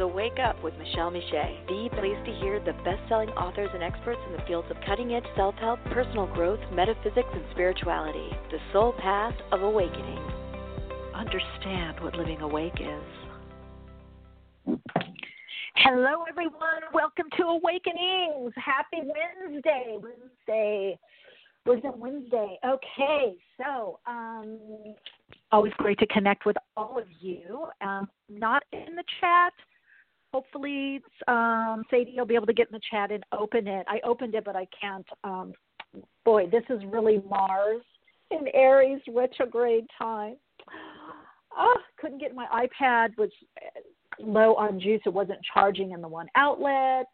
So wake up with Michele Meiche, the place to hear the best-selling authors and experts in the fields of cutting-edge self-help, personal growth, metaphysics, and spirituality. The soul path of awakening. Understand what living awake is. Hello, everyone. Welcome to Awakenings. Happy Wednesday. Wednesday. Wisdom Wednesday. Okay, so um, always great to connect with all of you. Um, not in the chat. Hopefully, um, Sadie will be able to get in the chat and open it. I opened it, but I can't. Um, boy, this is really Mars in Aries retrograde time. Oh, couldn't get my iPad was low on juice. It wasn't charging in the one outlet.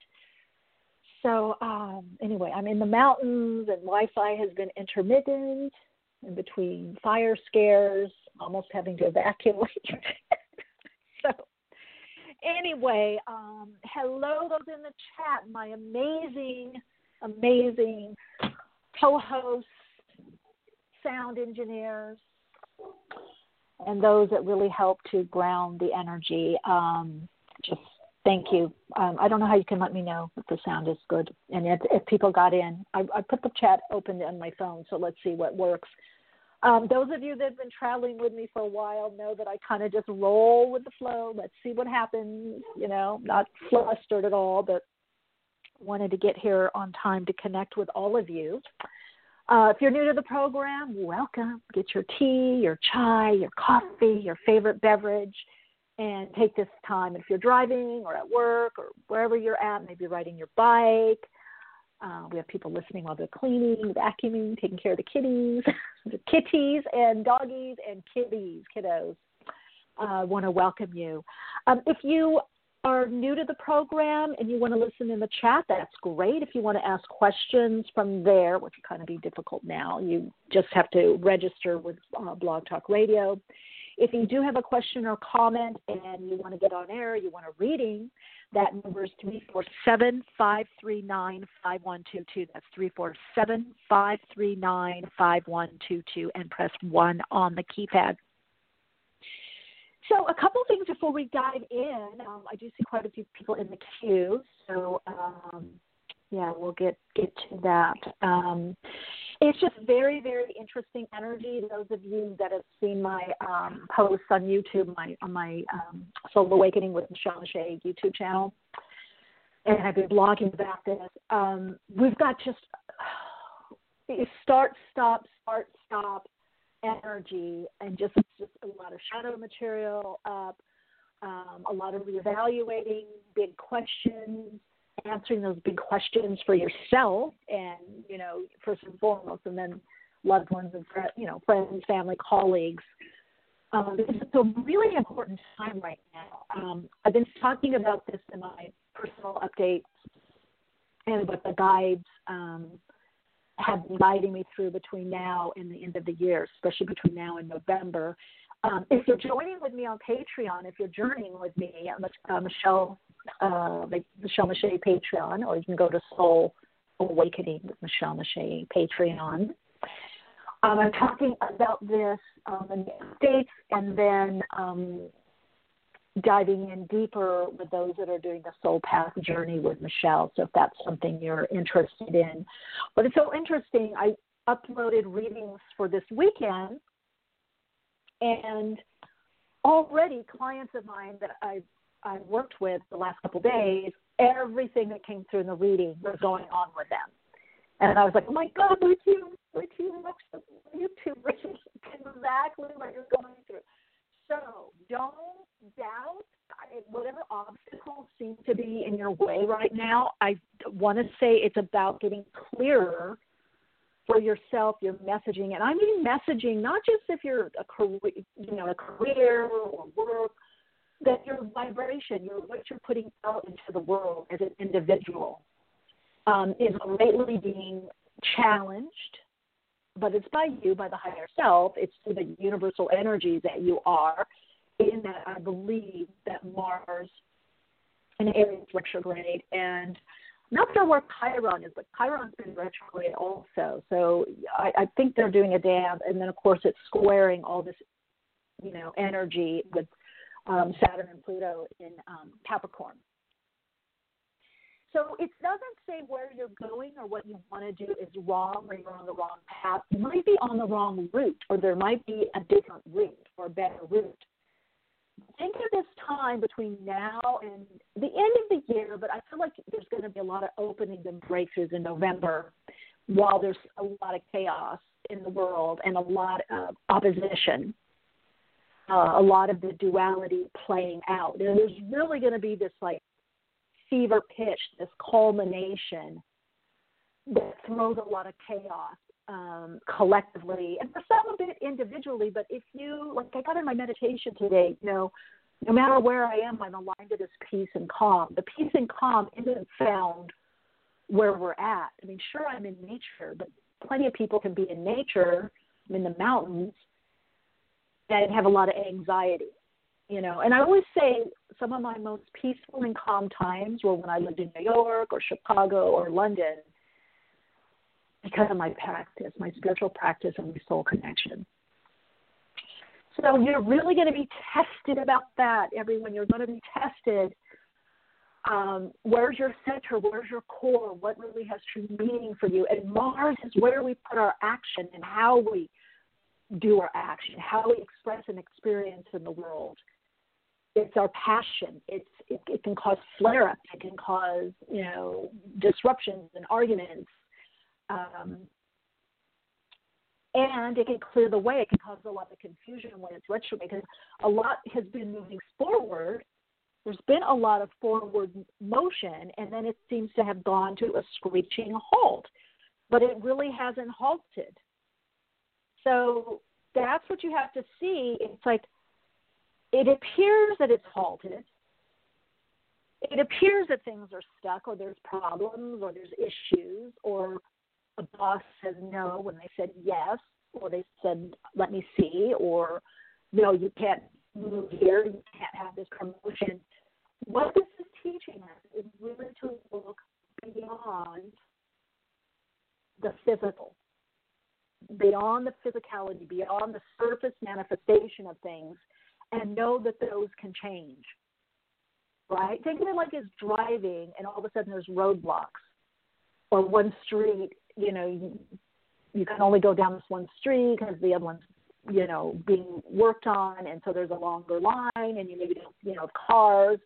So um, anyway, I'm in the mountains, and Wi-Fi has been intermittent in between fire scares, almost having to evacuate. so anyway, um, hello those in the chat, my amazing, amazing co-hosts, sound engineers, and those that really help to ground the energy. Um, just thank you. Um, I don't know how you can let me know if the sound is good and if, if people got in. I, I, put the chat open on my phone, so let's see what works. Um, those of you that have been traveling with me for a while know that I kind of just roll with the flow. Let's see what happens. You know, not flustered at all, but wanted to get here on time to connect with all of you. Uh, if you're new to the program, welcome. Get your tea, your chai, your coffee, your favorite beverage, and take this time. If you're driving or at work or wherever you're at, maybe riding your bike. Uh, we have people listening while they're cleaning, vacuuming, taking care of the kitties, the kitties and doggies and kitties, kiddos. I uh, want to welcome you. Um, if you are new to the program and you want to listen in the chat, that's great. If you want to ask questions from there, which can kind of be difficult now, you just have to register with uh, Blog Talk Radio. If you do have a question or comment and you want to get on air, you want a reading, that number is 347 539 5122. That's 347 539 5122 and press 1 on the keypad. So, a couple things before we dive in. Um, I do see quite a few people in the queue, so um, yeah, we'll get get to that. Um, it's just very, very interesting energy. Those of you that have seen my um, posts on YouTube, my on my um, Soul Awakening with Michele Meiche YouTube channel, and I've been blogging about this. Um, we've got just start, stop, start, stop energy and just just a lot of shadow material up, um, a lot of reevaluating big questions, answering those big questions for yourself, and you know first and foremost, and then loved ones and you know friends, family, colleagues. Um, it's a really important time right now. Um, I've been talking about this in my personal updates and what the guides um, have been guiding me through between now and the end of the year, especially between now and November. Um, if you're joining with me on Patreon, if you're journeying with me, uh, Michele, uh, Michele Meiche Patreon, or you can go to Soul Awakening with Michele Meiche Patreon. Um, I'm talking about this um, in the updates, and then um, diving in deeper with those that are doing the soul path journey with Michele. So if that's something you're interested in. But it's so interesting. I uploaded readings for this weekend and already clients of mine that I've I've worked with the last couple days, everything that came through in the reading was going on with them. And I was like, oh my God, would you, would you watch the YouTube reading? exactly what you're going through. So don't doubt whatever obstacles seem to be in your way right now. I want to say it's about getting clearer for yourself, your messaging, and I mean messaging, not just if you're a career, you know, a career or work, that your vibration, your what you're putting out into the world as an individual, um, is greatly being challenged. But it's by you, by the higher self. It's through the universal energy that you are. In that, I believe that Mars in Aries retrograde and not sure where Chiron is, but Chiron's been retrograde also. So I, I think they're doing a dance, and then of course it's squaring all this, you know, energy with um, Saturn and Pluto in um, Capricorn. So it doesn't say where you're going or what you want to do is wrong or you're on the wrong path. You might be on the wrong route, or there might be a different route or a better route think of this time between now and the end of the year, but I feel like there's going to be a lot of openings and breakthroughs in November while there's a lot of chaos in the world and a lot of opposition, uh, a lot of the duality playing out. And there's really going to be this like fever pitch, this culmination that throws a lot of chaos um, collectively and for some of it individually. But if you, like I got in my meditation today, you know, no matter where I am, I'm aligned to this peace and calm. The peace and calm isn't found where we're at. I mean, sure, I'm in nature, but plenty of people can be in nature, I'm in the mountains, and have a lot of anxiety. You know, and I always say some of my most peaceful and calm times were when I lived in New York or Chicago or London because of my practice, my spiritual practice, and my soul connection. So you're really going to be tested about that, everyone. You're going to be tested. Um, where's your center? Where's your core? What really has true meaning for you? And Mars is where we put our action and how we do our action, how we express an experience in the world. It's our passion. It's it, it can cause flare-ups. It can cause you know disruptions and arguments um, and it can clear the way. It can cause a lot of confusion when it's retro because a lot has been moving forward. There's been a lot of forward motion, and then it seems to have gone to a screeching halt, but it really hasn't halted. So that's what you have to see. It's like it appears that it's halted. It appears that things are stuck, or there's problems, or there's issues, or the boss says no when they said yes, or they said let me see, or no, you can't move here, you can't have this promotion. What this is teaching us is really to look beyond the physical, beyond the physicality, beyond the surface manifestation of things, and know that those can change. Right? Think of it like it's driving, and all of a sudden there's roadblocks, or one street you know you, you can only go down this one street because the other one's you know being worked on and so there's a longer line and you maybe don't you know cars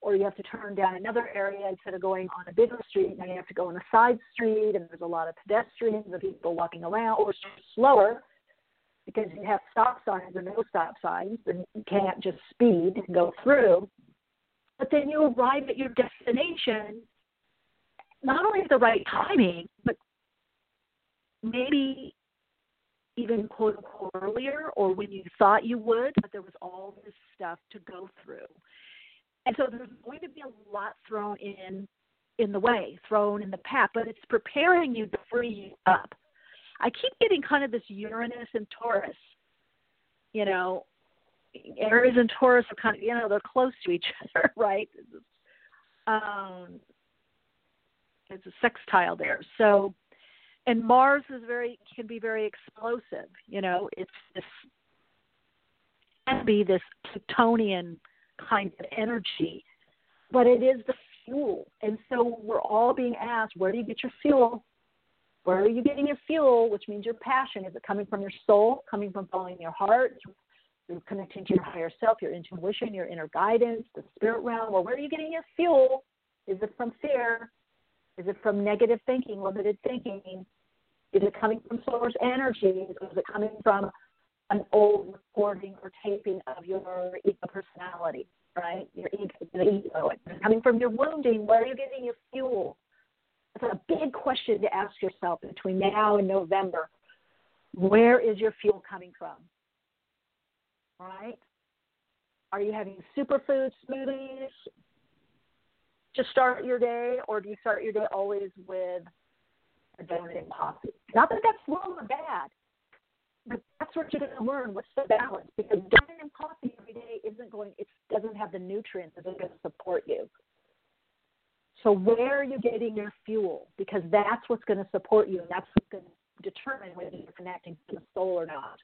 or you have to turn down another area instead of going on a bigger street now you have to go on a side street and there's a lot of pedestrians and people walking around or slower because you have stop signs or no stop signs and you can't just speed and go through but then you arrive at your destination not only at the right timing but maybe even quote unquote earlier or when you thought you would, but there was all this stuff to go through. And so there's going to be a lot thrown in in the way, thrown in the path, but it's preparing you to free you up. I keep getting kind of this Uranus and Taurus. You know, Aries and Taurus are kind of you know, they're close to each other, right? Um it's a sextile there. So and Mars is very can be very explosive. You know, it's this can be this Plutonian kind of energy, but it is the fuel. And so we're all being asked, where do you get your fuel? Where are you getting your fuel? Which means your passion. Is it coming from your soul? Coming from following your heart? You're connecting to your higher self, your intuition, your inner guidance, the spirit realm. Well, where are you getting your fuel? Is it from fear? Is it from negative thinking, limited thinking? Is it coming from source energy? Is it coming from an old recording or taping of your ego personality, right? Your ego, ego. Coming from your wounding? Where are you getting your fuel? That's a big question to ask yourself between now and November. Where is your fuel coming from? Right? Are you having superfood smoothies to start your day, or do you start your day always with a donut and coffee? Not that that's wrong or bad, but that's what you're going to learn. What's the balance? Because and coffee every day isn't going. It doesn't have the nutrients that are going to support you. So where are you getting your fuel? Because that's what's going to support you, and that's what's going to determine whether you're connecting to the soul or not.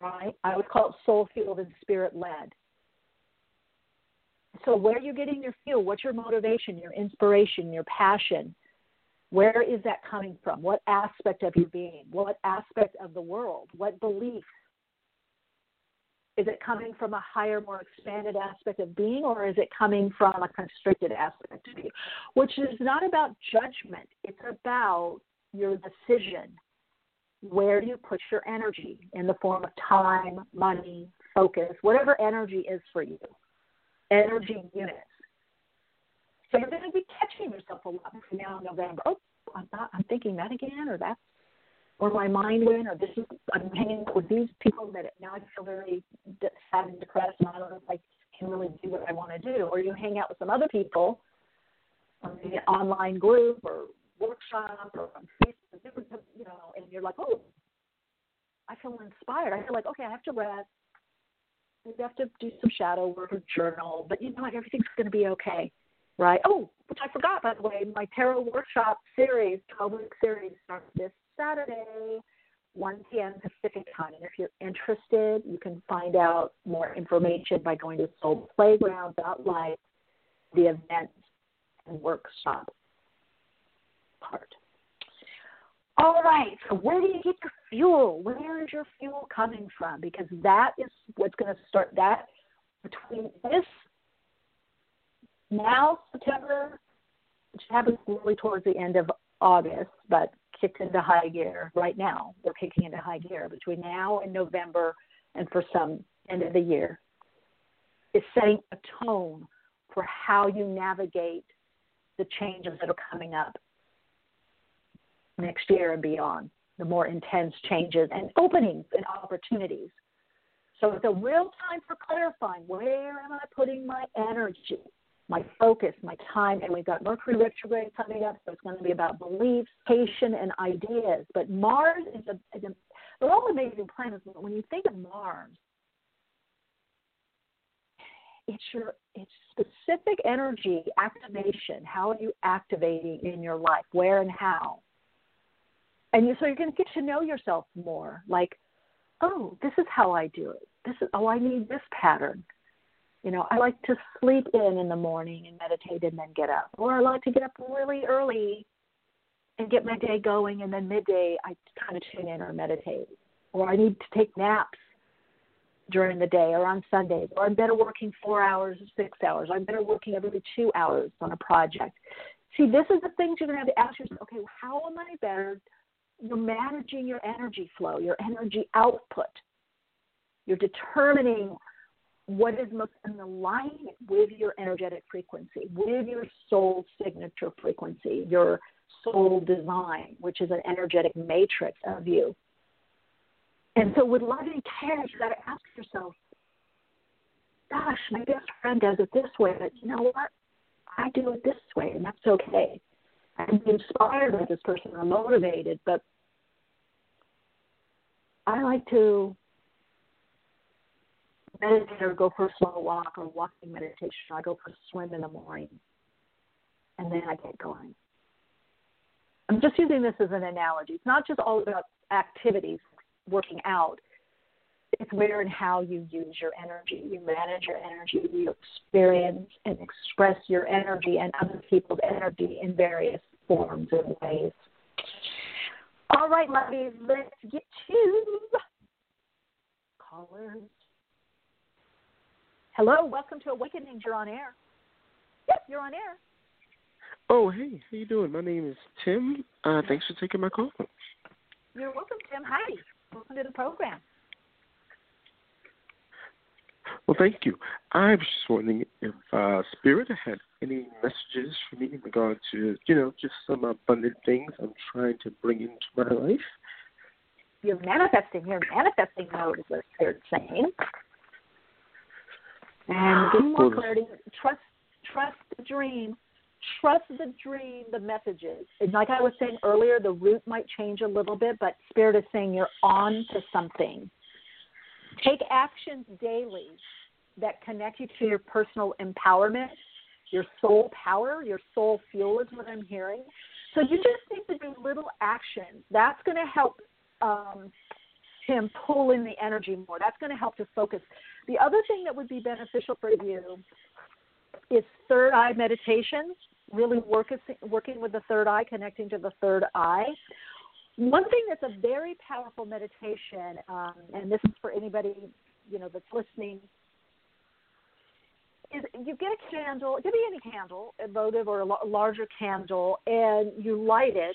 Right? I would call it soul fueled and spirit led. So where are you getting your fuel? What's your motivation, your inspiration, your passion? Where is that coming from? What aspect of your being? What aspect of the world? What belief? Is it coming from a higher, more expanded aspect of being, or is it coming from a constricted aspect of you? Which is not about judgment, it's about your decision. Where do you put your energy in the form of time, money, focus, whatever energy is for you? Energy units. So you're going to be catching yourself a lot between now and November. Oh, I'm not. I'm thinking that again, or that's or my mind went, or this is I'm hanging out with these people that now I feel very sad and depressed, and I don't know if I can really do what I want to do. Or you hang out with some other people, on the online group or workshop or on Facebook, you know, and you're like, oh, I feel inspired. I feel like okay, I have to rest. Maybe I have to do some shadow work or journal, but you know what? Everything's going to be okay right? Oh, which I forgot, by the way, my tarot workshop series, 12 week series, starts this Saturday, 1 p.m. Pacific time. And if you're interested, you can find out more information by going to soulplayground.life, the events and workshop part. All right, so where do you get your fuel? Where is your fuel coming from? Because that is what's going to start that between this now September, which happens really towards the end of August, but kicked into high gear right now. We're kicking into high gear between now and November, and for some end of the year, is setting a tone for how you navigate the changes that are coming up next year and beyond. The more intense changes and openings and opportunities. So it's a real time for clarifying where am I putting my energy? My focus, my time, and we've got Mercury retrograde coming up, so it's going to be about beliefs, patient, and ideas. But Mars is a, a they're all amazing planets, but when you think of Mars, it's your it's specific energy activation. How are you activating in your life? Where and how? And you, so you're going to get to know yourself more. Like, oh, this is how I do it. This is oh, I need this pattern. You know, I like to sleep in in the morning and meditate and then get up. Or I like to get up really early and get my day going and then midday I kind of tune in or meditate. Or I need to take naps during the day or on Sundays. Or I'm better working four hours or six hours. I'm better working every two hours on a project. See, this is the things you're going to have to ask yourself. Okay, how am I better? You're managing your energy flow, your energy output. You're determining what is most in alignment with your energetic frequency, with your soul signature frequency, your soul design, which is an energetic matrix of you. And so, with loving care, you got to ask yourself, gosh, my best friend does it this way, but you know what? I do it this way, and that's okay. I can be inspired by this person or motivated, but I like to meditate or go for a slow walk or walking meditation. I go for a swim in the morning, and then I get going. I'm just using this as an analogy. It's not just all about activities, working out. It's where and how you use your energy. You manage your energy. You experience and express your energy and other people's energy in various forms and ways. All right, ladies, let's get to callers. Hello, welcome to Awakenings. You're on air. Yep, you're on air. Oh, hey, how you doing? My name is Tim. Uh, thanks for taking my call. You're welcome, Tim. Hi. Welcome to the program. Well, thank you. I was just wondering if uh, Spirit had any messages for me in regard to, you know, just some abundant things I'm trying to bring into my life. You're manifesting. You're manifesting mode is what Spirit's saying. And give more clarity. Trust, trust the dream. Trust the dream, the messages. And like I was saying earlier, the route might change a little bit, but Spirit is saying you're on to something. Take actions daily that connect you to your personal empowerment, your soul power, your soul fuel is what I'm hearing. So you just need to do little actions. That's going to help um, him pull in the energy more. That's going to help to focus. The other thing that would be beneficial for you is third eye meditation, really work, working with the third eye, connecting to the third eye. One thing that's a very powerful meditation, um, and this is for anybody you know that's listening, is you get a candle. It could be any candle, a votive or a larger candle, and you light it,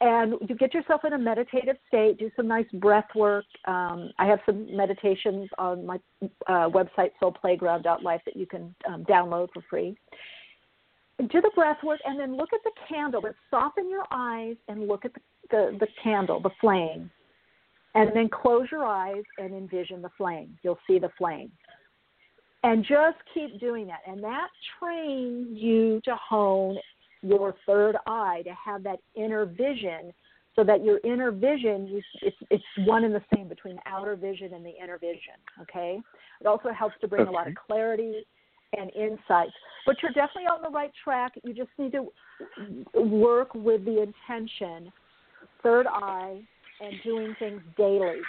and you get yourself in a meditative state. Do some nice breath work. Um, I have some meditations on my uh, website, soulplayground.life, that you can um, download for free. Do the breath work and then look at the candle. But soften your eyes and look at the, the, the candle the flame. And then close your eyes and envision the flame. You'll see the flame. And just keep doing that. And that trains you to hone your third eye to have that inner vision so that your inner vision you, it's, it's one and the same between the outer vision and the inner vision okay it also helps to bring okay. a lot of clarity and insights. But you're definitely on the right track. You just need to work with the intention, third eye, and doing things daily,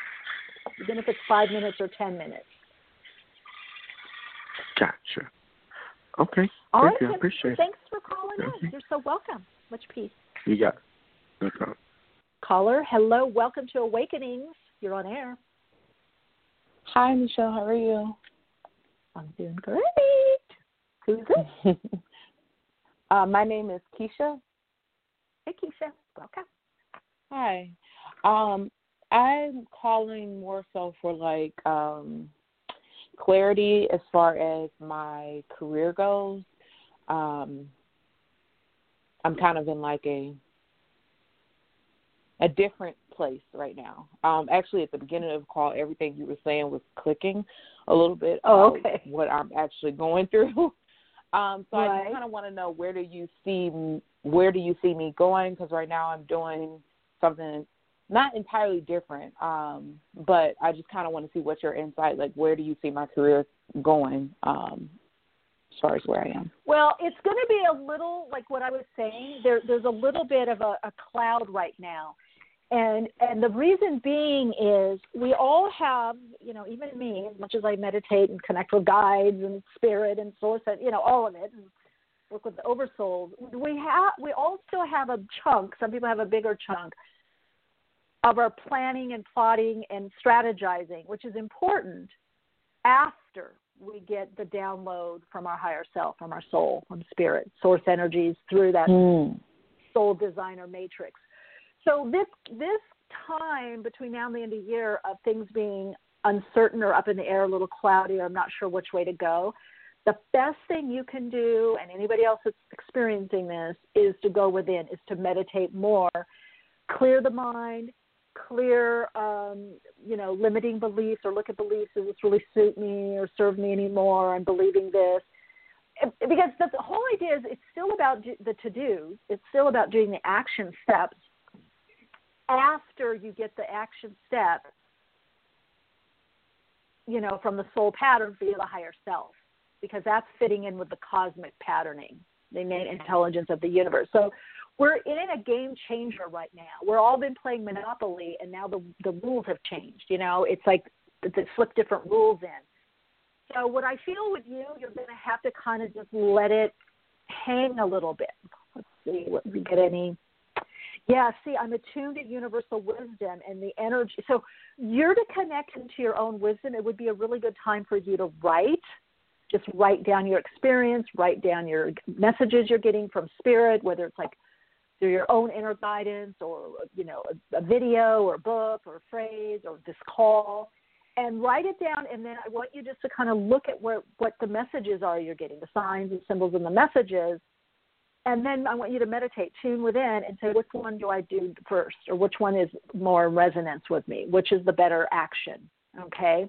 even if it's five minutes or 10 minutes. Gotcha. Okay. All Thank right, you. Tim, I appreciate Thanks for calling in. You're so welcome. Much peace. You got it. No problem. Caller, hello. Welcome to Awakenings. You're on air. Hi, Michele. How are you? I'm doing great. Who's this? uh, my name is Keisha. Hey, Keisha. Welcome. Hi. Um, I'm calling more so for like um, clarity as far as my career goes. Um, I'm kind of in like a a different place right now. Um, actually, at the beginning of the call, everything you were saying was clicking a little bit. Oh, okay. What I'm actually going through. um, so right. I just kind of want to know where do you see where do you see me going? Because right now I'm doing something not entirely different, um, but I just kind of want to see what your insight. Like, where do you see my career going? Um, as far as where I am. Well, it's going to be a little like what I was saying. There, there's a little bit of a, a cloud right now and and the reason being is we all have you know even me as much as i meditate and connect with guides and spirit and source and you know all of it and work with the oversouls we have we all still have a chunk some people have a bigger chunk of our planning and plotting and strategizing which is important after we get the download from our higher self from our soul from spirit source energies through that mm. soul designer matrix so this this time between now and the end of the year of things being uncertain or up in the air, a little cloudy, or I'm not sure which way to go, the best thing you can do, and anybody else that's experiencing this, is to go within, is to meditate more, clear the mind, clear, um, you know, limiting beliefs or look at beliefs. Does this really suit me or serve me anymore? I'm believing this. Because the whole idea is it's still about the to dos. It's still about doing the action steps after you get the action step, you know, from the soul pattern via the higher self, because that's fitting in with the cosmic patterning, the innate intelligence of the universe. So we're in a game changer right now. We're all been playing Monopoly, and now the the rules have changed. You know, it's like they slip different rules in. So what I feel with you, you're going to have to kind of just let it hang a little bit. Let's see, what we get any yeah, see, I'm attuned to universal wisdom and the energy. So you're to connect into your own wisdom. It would be a really good time for you to write. Just write down your experience, write down your messages you're getting from spirit, whether it's like through your own inner guidance or you know a, a video or a book or a phrase or this call, and write it down and then I want you just to kind of look at where what the messages are you're getting, the signs and symbols and the messages. And then I want you to meditate, tune within and say which one do I do first or which one is more resonance with me, which is the better action. Okay?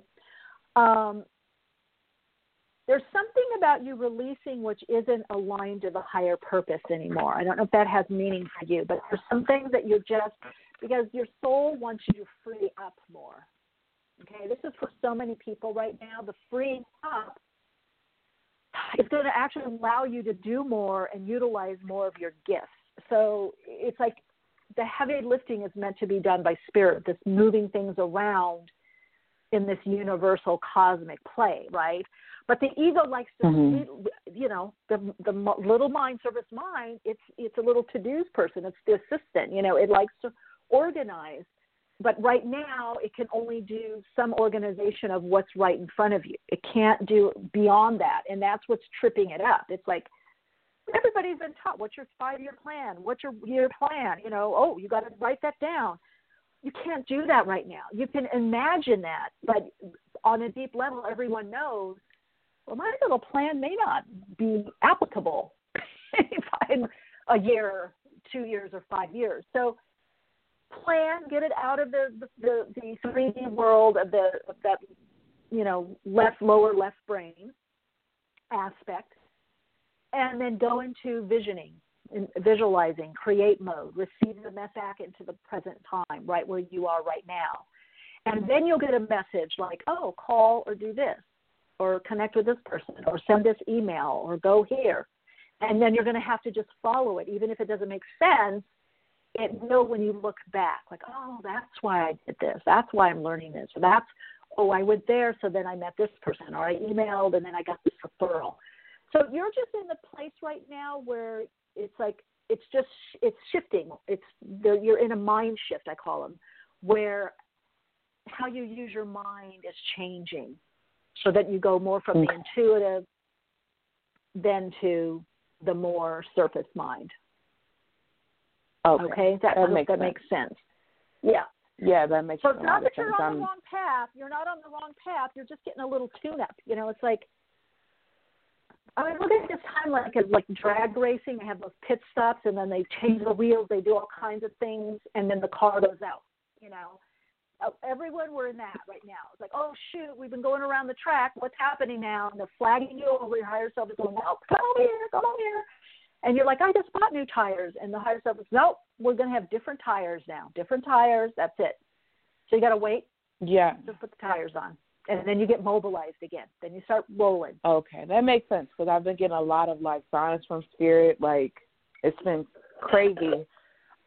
Um, there's something about you releasing which isn't aligned to the higher purpose anymore. I don't know if that has meaning for you, but there's some things that you're just because your soul wants you to free up more. Okay, this is for so many people right now. The freeing up is going to actually allow you to do more and utilize more of your gifts. So it's like the heavy lifting is meant to be done by spirit, this moving things around in this universal cosmic play, right? But the ego likes to, mm-hmm. you know, the the little mind, service mind. It's it's a little to dos person. It's the assistant. You know, it likes to organize but right now it can only do some organization of what's right in front of you. It can't do beyond that, and that's what's tripping it up. It's like everybody's been taught what's your five year plan, what's your year plan. You know, oh, you got to write that down. You can't do that right now. You can imagine that, but on a deep level, everyone knows. Well, my little plan may not be applicable in a year, two years, or five years. So plan, get it out of the the the 3D world of the of that you know left lower left brain aspect, and then go into visioning, visualizing, create mode, receive the mess back into the present time, right where you are right now, and then you'll get a message like, oh, call or do this, or connect with this person, or send this email, or go here, and then you're going to have to just follow it, even if it doesn't make sense it will when you look back, like, oh, that's why I did this. That's why I'm learning this. That's, oh, I went there, so then I met this person, or I emailed and then I got this referral. So you're just in the place right now where it's like it's just it's shifting. It's the, you're in a mind shift, I call them, where how you use your mind is changing, so that you go more from the intuitive then to the more surface mind. Okay, okay? that, that, makes, that sense. makes sense. Yeah. Yeah, that makes sense. so a not that you're on I'm... the wrong path. You're not on the wrong path. You're just getting a little tune up. You know, it's like I mean, look at this time like like drag racing. They have those pit stops, and then they change the wheels. They do all kinds of things, and then the car goes out. You know, everyone we're in that right now. It's like, oh shoot, we've been going around the track. What's happening now? And they're flagging you over. Your higher self is going, no, come over here, come over here and you're like, I just bought new tires, and the higher self is, nope, we're going to have different tires now, different tires. That's it. So you got to wait. Yeah. To put the tires on, and then you get mobilized again. Then you start rolling. Okay, that makes sense because I've been getting a lot of like signs from spirit. Like it's been crazy.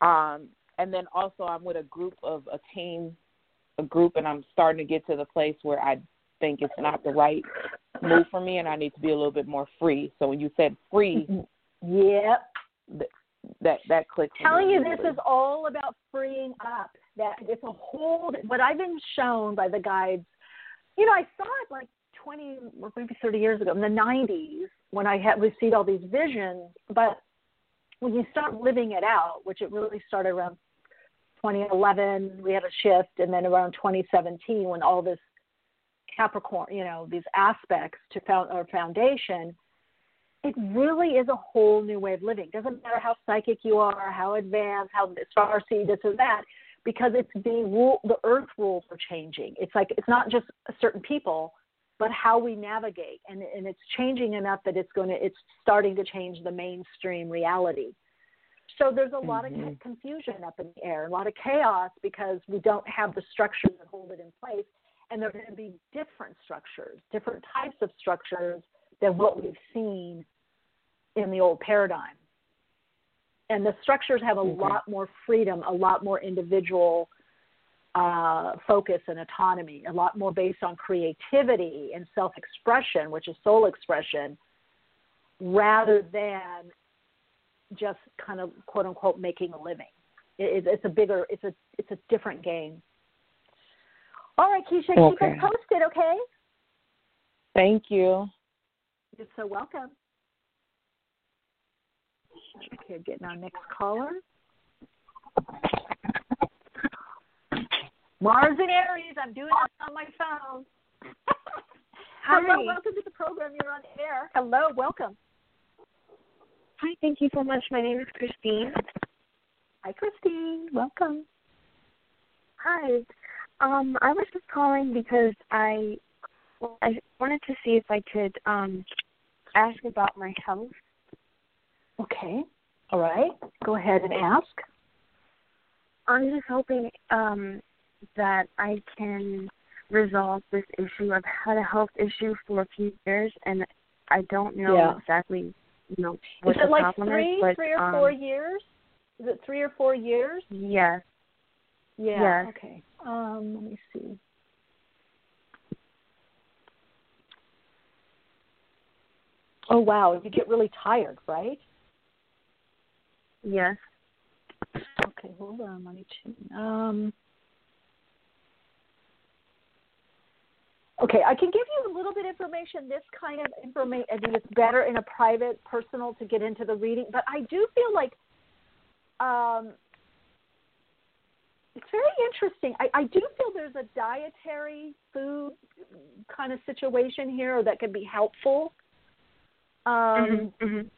Um, and then also I'm with a group of a team, a group, and I'm starting to get to the place where I think it's not the right move for me, and I need to be a little bit more free. So when you said free. Yep. That that clicks. Telling you this is all about freeing up. That it's a whole. What I've been shown by the guides. You know, I saw it like 20 or maybe 30 years ago in the 90s when I had received all these visions. But when you start living it out, which it really started around 2011, we had a shift, and then around 2017 when all this Capricorn, you know, these aspects to found our foundation it really is a whole new way of living. Doesn't matter how psychic you are, how advanced, how far see this or that, because it's being rule. The earth rules are changing. It's like it's not just certain people, but how we navigate, and and it's changing enough that it's going to it's starting to change the mainstream reality. So there's a mm-hmm. lot of mm-hmm. confusion up in the air, a lot of chaos because we don't have the structures that hold it in place, and there are going to be different structures, different types of structures than what we've seen in the old paradigm. And the structures have a okay. lot more freedom, a lot more individual uh, focus and autonomy, a lot more based on creativity and self expression, which is soul expression, rather than just kind of quote unquote making a living. It, it's a bigger, it's a, it's a different game. All right, Keisha, okay. keep us posted, okay? Thank you. You're so welcome. Okay, getting our next caller. Mars and Aries. I'm doing this on my phone. Hello, welcome to the program. You're on air. Hello, welcome. Hi, thank you so much. My name is Christine. Hi, Christine. Welcome. Hi. Um, I was just calling because I I wanted to see if I could um ask about my health. Okay. All right. Go ahead and ask. I'm just hoping um that I can resolve this issue. I've had a health issue for a few years, and I don't know Yeah. exactly, you know, is it like three, is. But, three or um, four years? Is it three or four years? Yes. Yeah. Yes. Okay. Um, let me see. Oh wow, you get really tired, right? Yes. Okay, hold on, let me tune. Um, okay, I can give you a little bit of information. This kind of information, I think it's better in a private, personal to get into the reading. But I do feel like um, it's very interesting. I, I do feel there's a dietary food kind of situation here that could be helpful. Um, Mhm,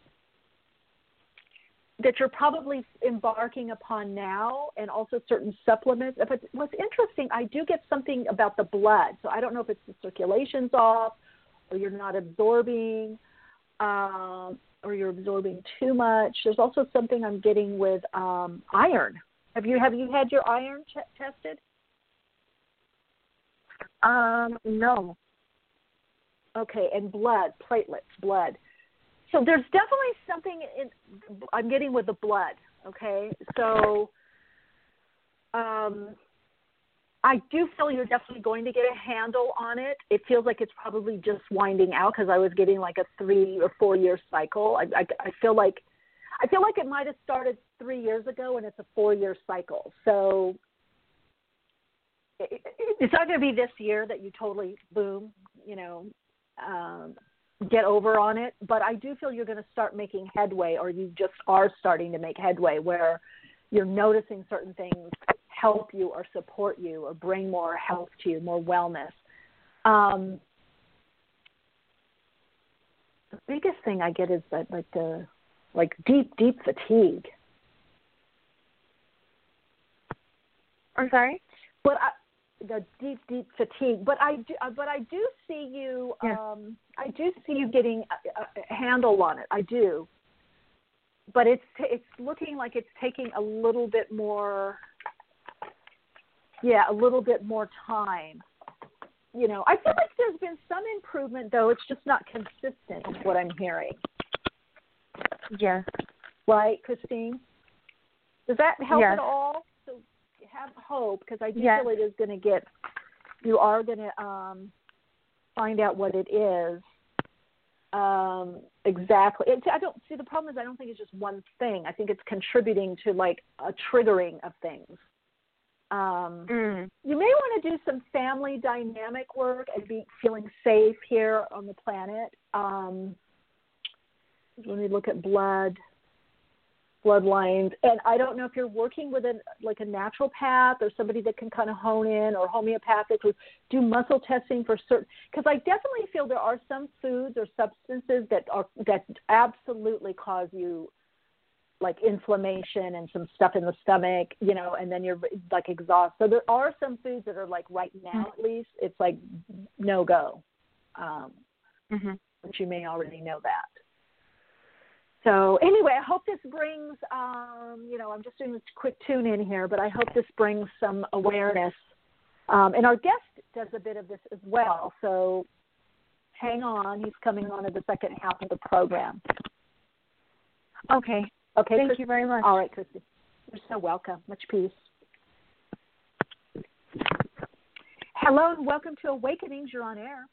that you're probably embarking upon now and also certain supplements. But what's interesting, I do get something about the blood. So I don't know if it's the circulation's off or you're not absorbing um, or you're absorbing too much. There's also something I'm getting with um, iron. Have you have you had your iron ch- tested? Um, no. Okay, and blood, platelets, blood. So there's definitely something in I'm getting with the blood. Okay, so um, I do feel you're definitely going to get a handle on it. It feels like it's probably just winding out because I was getting like a three or four year cycle. I, I, I feel like I feel like it might have started three years ago and it's a four year cycle. So it, it, it's not going to be this year that you totally boom, you know, um, get over on it. But I do feel you're going to start making headway, or you just are starting to make headway where you're noticing certain things help you or support you or bring more health to you, more wellness. Um, the biggest thing I get is that like the like deep, deep fatigue. I'm sorry. But I, the deep, deep fatigue. But I do, uh, but I do see you. Yeah. Um, I do see you getting a, a handle on it. I do. But it's it's looking like it's taking a little bit more. Yeah, a little bit more time. You know, I feel like there's been some improvement, though. It's just not consistent. Is what I'm hearing. Yes. Right, Christine? Does that help Yes. at all? Have hope because I do Yes. feel it is going to get. You are going to um, find out what it is. Um, exactly. It, I don't see the problem is I don't think it's just one thing. I think it's contributing to like a triggering of things. Um, Mm. you may want to do some family dynamic work and be feeling safe here on the planet. Um, let me look at blood, bloodlines, and I don't know if you're working with a like a naturopath or somebody that can kind of hone in or homeopathic or do muscle testing for certain. Because I definitely feel there are some foods or substances that are that absolutely cause you like inflammation and some stuff in the stomach, you know, and then you're like exhausted. So there are some foods that are like right now at least it's like no go, um, Mhm. but you may already know that. So anyway, I hope this brings, um, you know, I'm just doing this quick tune in here, but I hope this brings some awareness. Um, and our guest does a bit of this as well. So hang on, he's coming on in the second half of the program. Okay. Okay. Thank Chris- you very much. All right, Christy. You're so welcome. Much peace. Hello and welcome to Awakenings. You're on air.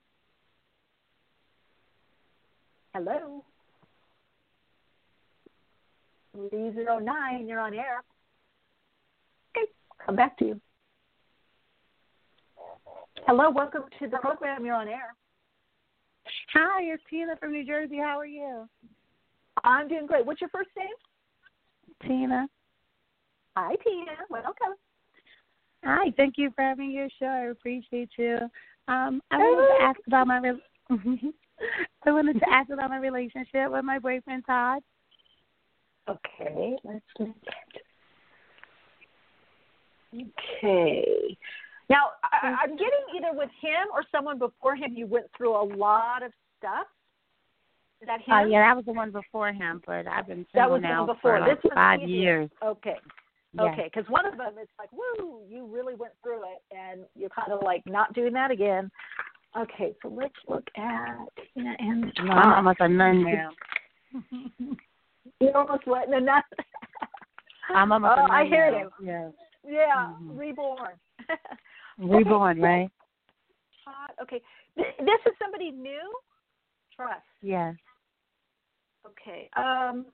Hello. 309, you're on air. Okay, come back to you. Hello, welcome to the program. You're on air. Hi, it's Tina from New Jersey. How are you? I'm doing great. What's your first name? Tina. Hi, Tina. Welcome. Hi, thank you for having your show. I appreciate you. Um, I wanted to ask about my re- I wanted to ask about my relationship with my boyfriend Todd. Okay, let's look at. Okay. Now, I, I'm getting either with him or someone before him. You went through a lot of stuff. Is that him? Uh, yeah, that was the one before him, but I've been that single was the now one before. for like this was five easier. years. Okay. Yeah. Okay, because one of them is like, woo, you really went through it, and you're kind of like not doing that again. Okay, so let's look at Tina and No, I'm almost a nun now. you almost? No, not. I'm almost oh, I hear you. Yeah. Yeah, Mhm. reborn. Reborn, right? Todd, okay, this is somebody new. Trust. Yes. Okay. Um,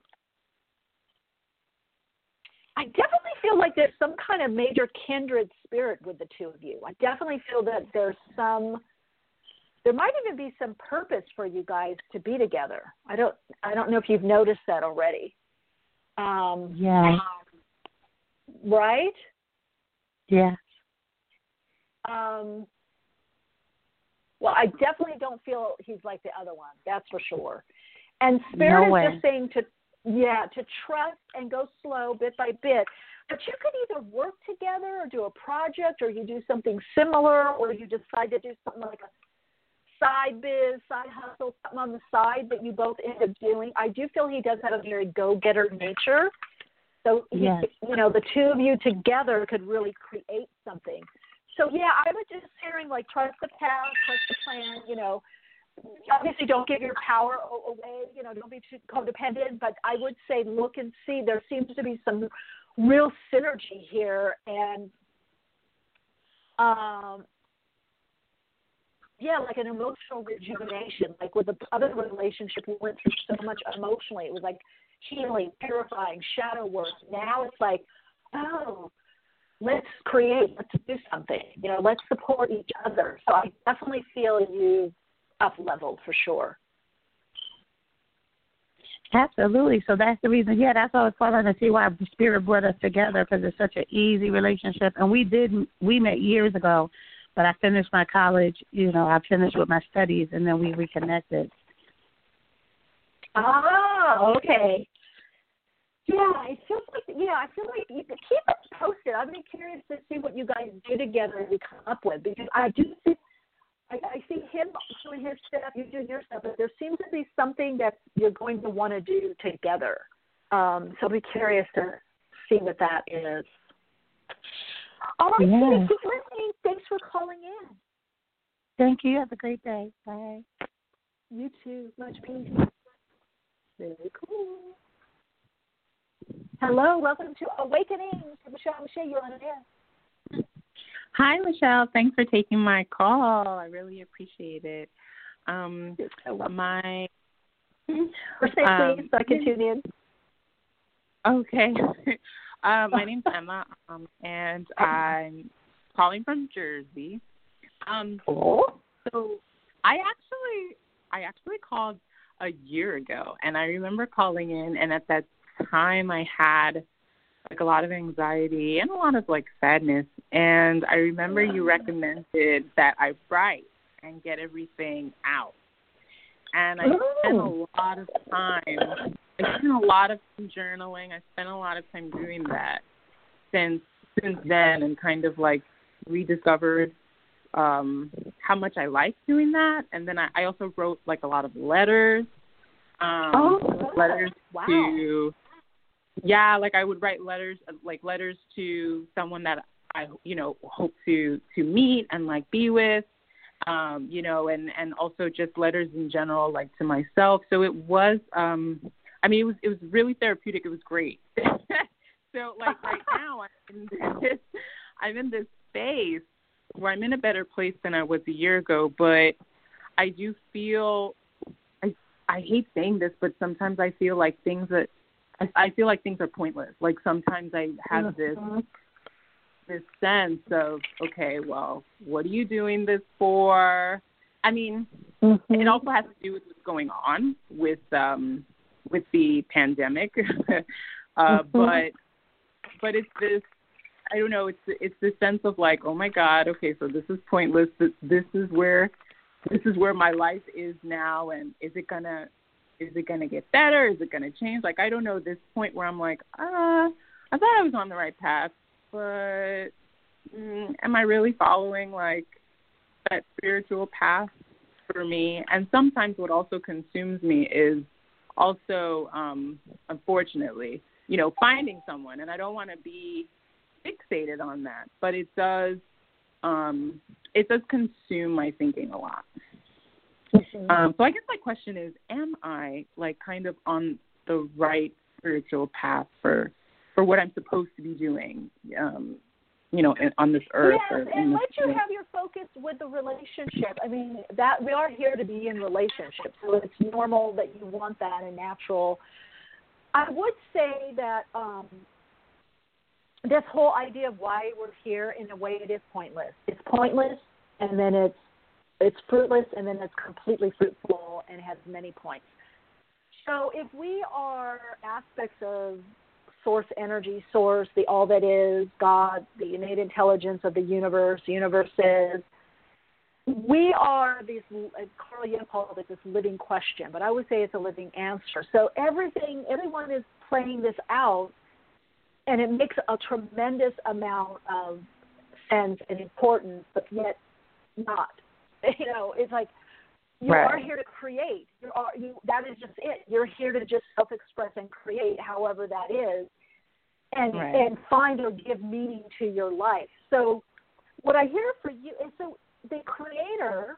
I definitely feel like there's some kind of major kindred spirit with the two of you. I definitely feel that there's some there might even be some purpose for you guys to be together. I don't I don't know if you've noticed that already. Um Yeah. right? Yeah. Um well, I definitely don't feel he's like the other one. That's for sure. And spirit No is way. just saying to yeah, to trust and go slow bit by bit. But you could either work together or do a project or you do something similar or you decide to do something like a side biz, side hustle, something on the side that you both end up doing. I do feel he does have a very go getter nature. So he, Yes. you know, the two of you together could really create something. So yeah, I was just hearing like trust the path, trust the plan, you know. Obviously don't give your power away, you know, don't be too codependent, but I would say look and see there seems to be some real synergy here and um yeah, like an emotional rejuvenation. Like with the other relationship, we went through so much emotionally. It was like healing, purifying, shadow work. Now it's like, oh, let's create, let's do something. You know, let's support each other. So I definitely feel you up leveled for sure. Absolutely. So that's the reason. Yeah, that's always fun to see why spirit brought us together because it's such an easy relationship. And we did we met years ago, but I finished my college. You know, I finished with my studies, and then we reconnected. Oh, okay. Yeah, it feels like yeah, I feel like you keep us posted. I'd be curious to see what you guys do together and come up with because I do see I, I see him doing his stuff, you do your stuff, but there seems to be something that you're going to want to do together. Um, so I'll be curious to see what that is. All right, Yeah. Kitty, keep listening. Thanks for calling in. Thank you. Have a great day. Bye. You too. Much peace. Very cool. Hello, welcome to Awakening. Michele Michele, you're on air. Hi, Michele. Thanks for taking my call. I really appreciate it. Um, my First name, Um, please, so I can tune in. okay. uh, my name's Emma, um, and I'm calling from Jersey. Um, so I actually, I actually called a year ago, and I remember calling in, and at that time I had like a lot of anxiety and a lot of like sadness. And I remember you recommended that I write and get everything out. And I spent a lot of time. I spent a lot of time journaling. I spent a lot of time doing that since since then, and kind of like rediscovered um how much I liked doing that. And then I, I also wrote like a lot of letters. Um Oh, letters wow. to yeah like i would write letters like letters to someone that i you know hope to to meet and like be with um you know and and also just letters in general like to myself so it was um i mean it was it was really therapeutic it was great so like right now i'm in this i'm in this space where i'm in a better place than i was a year ago but i do feel i i hate saying this but sometimes i feel like things that I, I feel like things are pointless. Like sometimes I have this this sense of okay, well, what are you doing this for? I mean, it also has to do with what's going on with um with the pandemic. uh but but it's this I don't know. It's it's the sense of like, oh my God, okay, so this is pointless. This this is where this is where my life is now, and is it gonna is it gonna get better? Is it gonna change? Like I don't know. This point where I'm like, ah, uh, I thought I was on the right path, but mm, am I really following like that spiritual path for me? And sometimes what also consumes me is also, um, unfortunately, you know, finding someone, and I don't want to be fixated on that, but it does, um, it does consume my thinking a lot. Mm-hmm. Um, so I guess my question is, am I like kind of on the right spiritual path for for what I'm supposed to be doing? Um, you know, in, on this earth. Yes, and let you have your focus with the relationship. I mean, that we are here to be in relationships, so it's normal that you want that and natural. I would say that um, this whole idea of why we're here, in a way, it is pointless. It's pointless, and then it's it's fruitless, and then it's completely fruitful and has many points. So if we are aspects of source energy, source, the all that is, God, the innate intelligence of the universe, universes. We are these, uh, Carl Jung called it this living question, but I would say it's a living answer. So everything, everyone is playing this out, and it makes a tremendous amount of sense and importance, but yet not. You know, it's like you right. are here to create. You are you. That is just it. You're here to just self-express and create, however that is, and right. and find or give meaning to your life. So, what I hear for you is so the creator,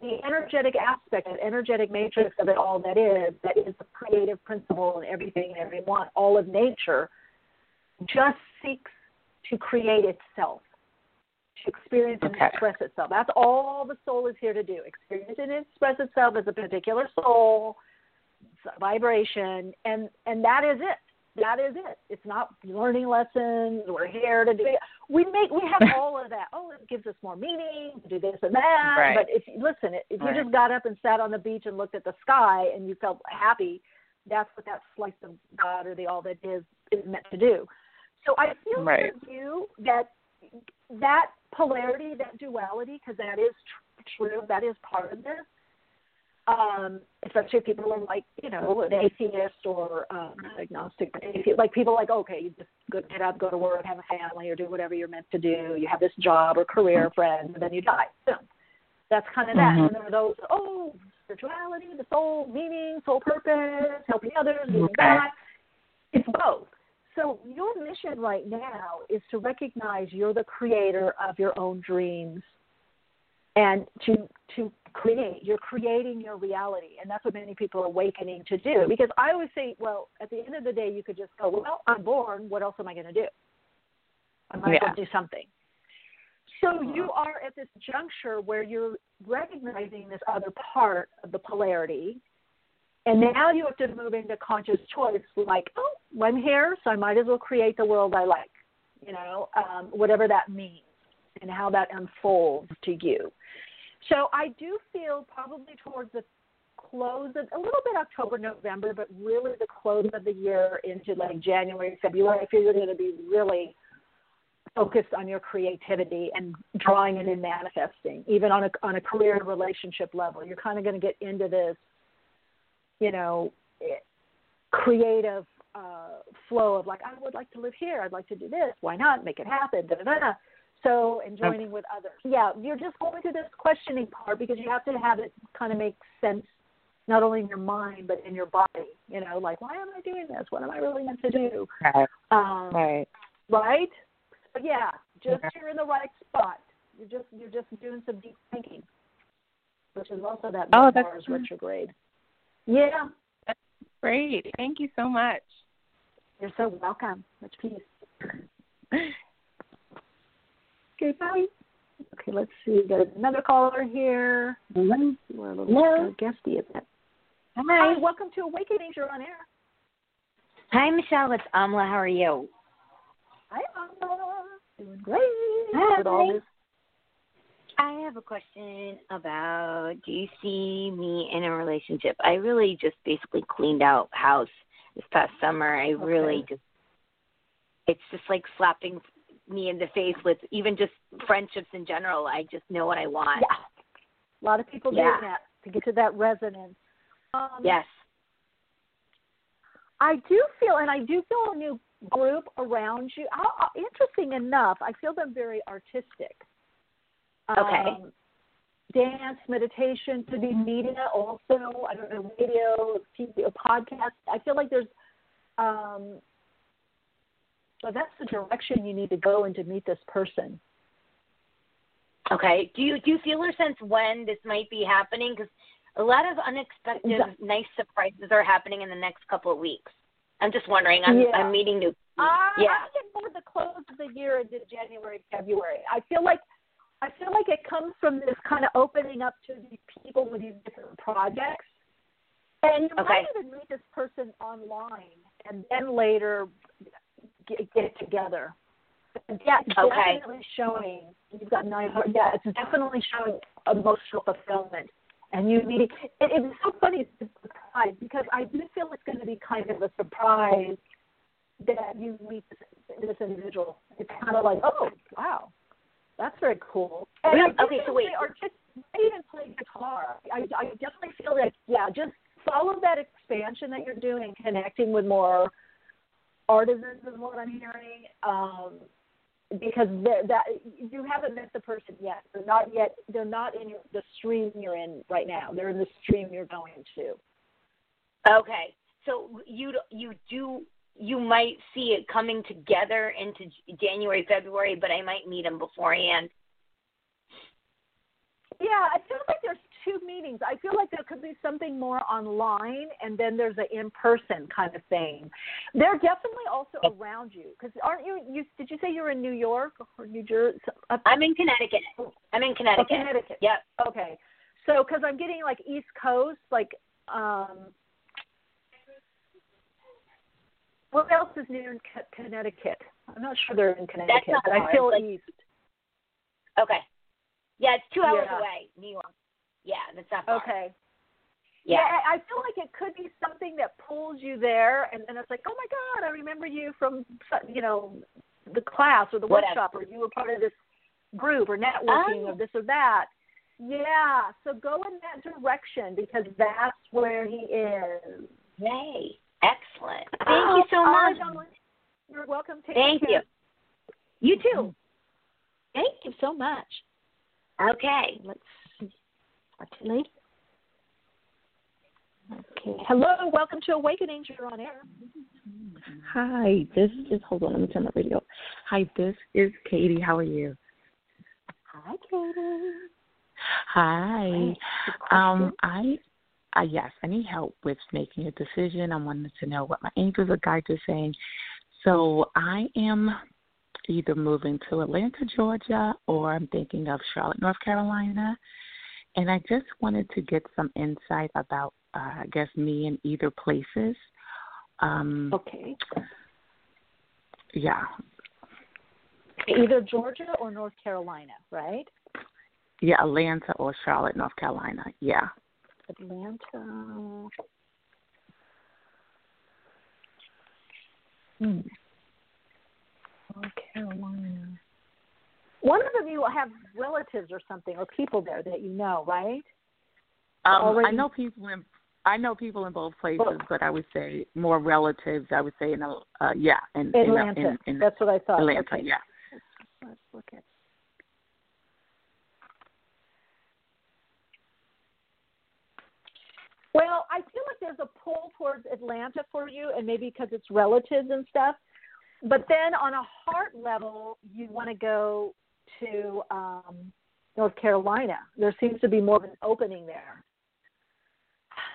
the energetic aspect, the energetic matrix of it all that is, that is the creative principle and everything and everyone, all of nature, just seeks to create itself to experience and okay. express itself. That's all the soul is here to do. Experience and express itself as a particular soul vibration, and and that is it. That is it. It's not learning lessons. We're here to do it. We make we have all of that. Oh, it gives us more meaning. Do this and that. Right. But if listen, if you right. just got up and sat on the beach and looked at the sky and you felt happy, that's what that slice of God or the all that is is meant to do. So I feel right. for you that that polarity, that duality, because that is tr- true, that is part of this. Um, especially if people are like, you know, an atheist or um, not agnostic, but atheist, like people like, okay, you just go, get up, go to work, have a family, or do whatever you're meant to do. You have this job or career, friends, and then you die. So that's kind of that. Mm-hmm. And there are those, oh, spirituality, the soul, meaning, soul purpose, helping others, giving okay. back. It's both. So your mission right now is to recognize you're the creator of your own dreams and to to create you're creating your reality. And that's what many people are awakening to do. Because i always say well at the end of the day you could just go well i'm born. What else am i going to do? I might yeah. do something. So you are at this juncture where you're recognizing this other part of the polarity and now you have to move into conscious choice, like, oh, I'm here, so I might as well create the world I like, you know, um, whatever that means and how that unfolds to you. So I do feel probably towards the close of a little bit October, November, but really the close of the year into like January, February, I feel you're going to be really focused on your creativity and drawing it and manifesting, even on a on a career and relationship level. You're kind of going to get into this you know, creative uh, flow of like, I would like to live here. I'd like to do this. Why not? Make it happen. Da, da, da. So, and joining with others. Yeah, you're just going through this questioning part because you have to have it kind of make sense, not only in your mind but in your body. You know, like, why am I doing this? What am I really meant to do? Right. Um, right. Right. So yeah, just you're in the right spot. You're just you're just doing some deep thinking, which is also that oh, that's retrograde. Yeah. That's great. Thank you so much. You're so welcome. Much peace. okay, bye. Okay, let's see. We got another caller here. Hello. We're a little Hello. guesty a bit. Hi. Hi. Welcome to Awakening. You're on air. Hi, Michele. It's Amla. How are you? Hi, Amla. Doing great. Hi. With all this I have a question about do you see me in a relationship? I really just basically cleaned out house this past summer. I okay. really just it's just like slapping me in the face with even just friendships in general. I just know what I want. Yeah. A lot of people Yeah. doing that to get to that resonance. Um, Yes. I do feel, and I do feel a new group around you. Interesting enough, I feel them very artistic. Okay. Um, dance, meditation, to be media also. I don't know, radio, TV, podcast. I feel like there's, um, so that's the direction you need to go in to meet this person. Okay. Do you do you feel or sense when this might be happening? Because a lot of unexpected, Yeah. nice surprises are happening in the next couple of weeks. I'm just wondering. I'm Yeah. I'm meeting new. I, Yeah. I get more the close of the year into January, February. I feel like I feel like it comes from this kind of opening up to these people with these different projects. And you Okay. might even meet this person online and then later get, get together. Yeah, it's Okay. definitely showing. You've got nine. Yeah, it's definitely showing emotional fulfillment. And you meeting. It, it's so funny. It's a surprise because I do feel it's going to be kind of a surprise that you meet this, this individual. It's kind of like, oh, wow, that's very cool. And? I Okay, so wait. are just they even play guitar. I, I definitely feel like, yeah, just follow that expansion that you're doing, connecting with more artisans is what I'm hearing. Um, because that you haven't met the person yet. They're not yet. They're not in your, the stream you're in right now. They're in the stream you're going to. Okay. So you you do you might see it coming together into January February, but I might meet him beforehand. Yeah, I feel like there's two meetings. I feel like there could be something more online, and then there's an in-person kind of thing. They're definitely also around you because aren't you? You did you say you're in New York or New Jersey? I'm in Connecticut. I'm in Connecticut. Oh, Connecticut. Yep. Okay. So because I'm getting like East Coast, like um, what else is near Connecticut? I'm not sure they're in Connecticut, but I feel like- east. Okay. Yeah, it's two hours Yeah. away, New York. Yeah, that's not far. Okay. Yeah. I I feel like it could be something that pulls you there, and then it's like, oh my God, I remember you from, you know, the class or the Whatever. workshop, or you were part of this group or networking Oh. or this or that. Yeah, so go in that direction because that's where he is. Yay. Excellent. Thank you so much. Dawn, You're welcome. Take Thank care. you. You too. Thank you so much. Okay. Let's see. Talk to you later. Okay. Hello, welcome to Awakening. You're on air. Hi, this is hold on, let me turn the radio. Hi, this is Katie. How are you? Hi, Katie. Hi. Um, I, I yes, I need help with making a decision. I wanted to know what my angels or guides are saying. So I am either moving to Atlanta, Georgia, or I'm thinking of Charlotte, North Carolina. And I just wanted to get some insight about, uh, I guess, me in either places. Um, okay. Yeah, Either Georgia or North Carolina, right? yeah, Atlanta or Charlotte, North Carolina. Yeah. Atlanta. Hmm. North Carolina. One of them you have relatives or something or people there that you know, right? Um, I know people in I know people in both places, but I would say more relatives. I would say in a uh, yeah, in in- Atlanta. In, in, That's what I thought. Atlanta, Okay. yeah. Let's look at. Well, I feel like there's a pull towards Atlanta for you, and maybe because it's relatives and stuff. But then on a heart level, you want to go to um, North Carolina. There seems to be more of an opening there.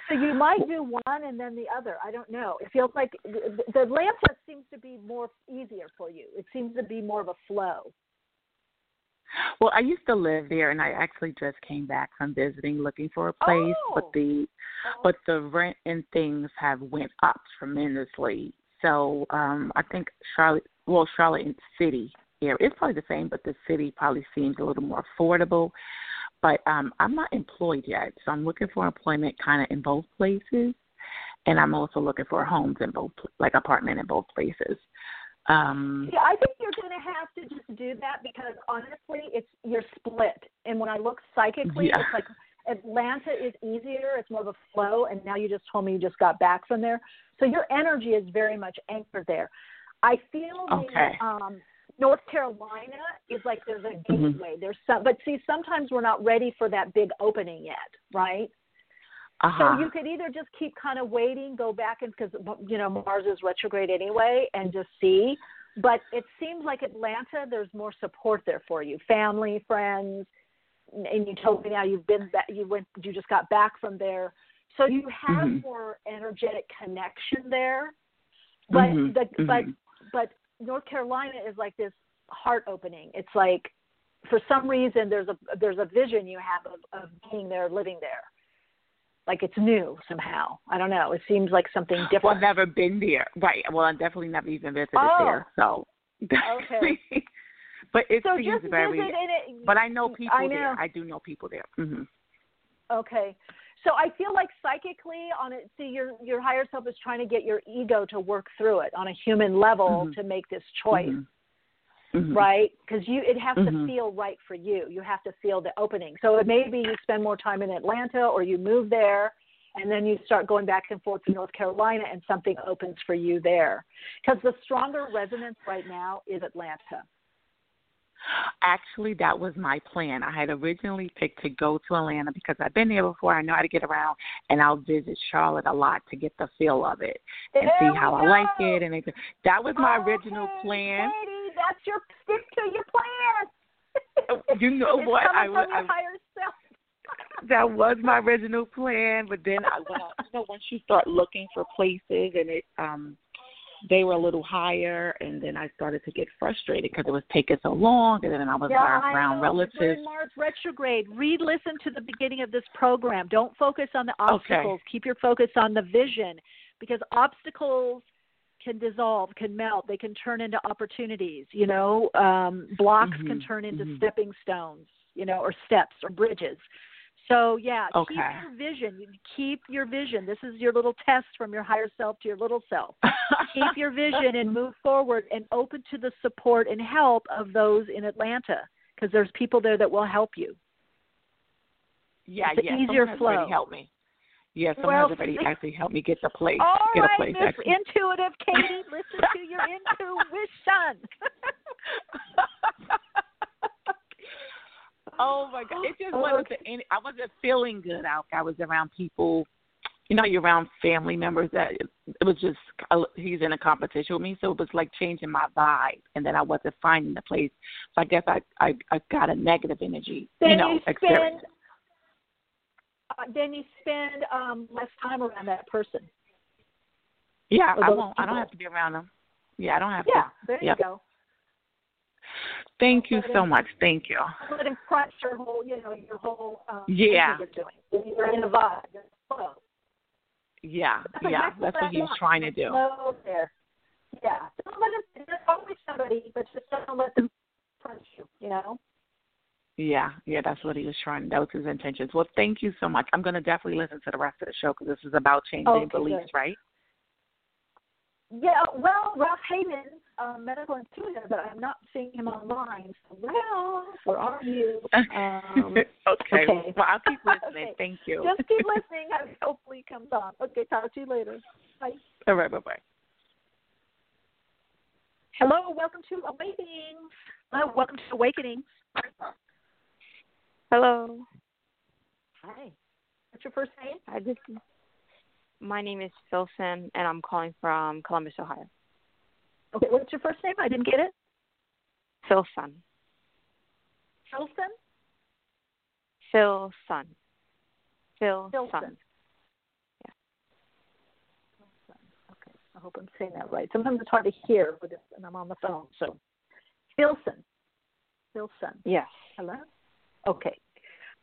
So you might do one and then the other. I don't know. It feels like the Atlanta seems to be more easier for you. It seems to be more of a flow. Well, I used to live there, and I actually just came back from visiting, looking for a place. But Oh. the but the rent and things have went up tremendously. So um I think Charlotte, well, Charlotte and City area it's probably the same, but the city probably seems a little more affordable. But um I'm not employed yet, so I'm looking for employment kind of in both places, and I'm also looking for homes in both, like apartment in both places. Um, Yeah, I think you're going to have to just do that because honestly, it's you're split. And when I look psychically, Yeah. it's like Atlanta is easier. It's more of a flow. And now you just told me you just got back from there, so your energy is very much anchored there. I feel Okay. the um, North Carolina is like there's a Mhm. gateway. There's some, but see, sometimes we're not ready for that big opening yet, right? Uh-huh. So you could either just keep kind of waiting, go back and because you know Mars is retrograde anyway, and just see. But it seems like Atlanta, there's more support there for you, family, friends, and you told me now you've been back, you went, you just got back from there, so you have Mhm. more energetic connection there. But Mhm, the but mhm. but North Carolina is like this heart opening. It's like for some reason there's a there's a vision you have of, of being there, living there like it's new somehow. I don't know. It seems like something different. Well, I've never been there. Right. Well, I've definitely never even visited Oh. there. So. Okay. but it so seems just very. it, But I know people I know. there. I do know people there. hmm Okay. So I feel like psychically on it see your your higher self is trying to get your ego to work through it on a human level Mhm. to make this choice. Mhm. Right? Because you it has to Mhm. feel right for you. You have to feel the opening. So it maybe you spend more time in Atlanta or you move there and then you start going back and forth to North Carolina and something opens for you there. Because the stronger resonance right now is Atlanta. Actually, that was my plan. I had originally picked to go to Atlanta because I've been there before. I know how to get around, and I'll visit Charlotte a lot to get the feel of it and There see how we I like it. And it, that was my original plan. Katie, that's your stick to your plan. You know what? I, from wa- your I higher self. that was my original plan, but then I when I, you know once you start looking for places and it um they were a little higher, and then I started to get frustrated because it was taking so long, and then I was Yeah, around, I relatives. Mars retrograde. Re-listen to the beginning of this program. Don't focus on the obstacles. Keep your focus on the vision, because obstacles can dissolve, can melt. They can turn into opportunities. You know, um, blocks can Mhm, turn into mhm. stepping stones. You know, or steps or bridges. So yeah, keep your vision. Keep your vision. This is your little test from your higher self to your little self. keep your vision and move forward and open to the support and help of those in Atlanta because there's people there that will help you. Yeah, It's yeah. easier someone has flow. helped me. Yeah, someone Well, has already see- actually helped me get the place. All get a place. Miss actually. Intuitive Katie, listen to your intuition. oh my god! It just wasn't. Any, I wasn't feeling good out. I was around people. You know, you're around family members that it was just he's in a competition with me, so it was like changing my vibe, and then I wasn't finding the place. So I guess I I, I got a negative energy. then you know, you spend experience. Uh, then you spend um less time around that person. Yeah, I won't. I don't have to be around them. Yeah, I don't have Yeah, to. there Yep. you go. Thank you so much. Thank you. Let him crunch your whole, you know, your whole um, Yeah. you're doing. You're in a vibe. Flow. Yeah, That's yeah, that's what I he was trying to do. Flow there. Yeah. Don't let him. There's always somebody, but just don't let them crunch you. You know. Yeah, yeah, that's what he was trying. That was his intentions. Well, thank you so much. I'm going to definitely listen to the rest of the show because this is about changing Okay, beliefs, good. right? Yeah, well, Ralph Havens, um, medical intuitive, but I'm not seeing him online. So, Ralph, where are you? Um, okay. okay. Well, I'll keep listening. Okay. Thank you. Just keep listening. Hopefully, he comes on. Okay, talk to you later. Bye. All right. Bye bye. Hello, welcome to Awakenings. Hello, welcome to Awakenings. Hello. Hi. What's your first name? Hi, this is, my name is Philson, and I'm calling from Columbus, Ohio. Okay, what's your first name? I didn't get it. Philson. Philson? Philson. Phil Philson. Sun. Okay, I hope I'm saying that right. Sometimes it's hard to hear this, and I'm on the phone. So, Philson. Philson. Yes. Hello? Okay,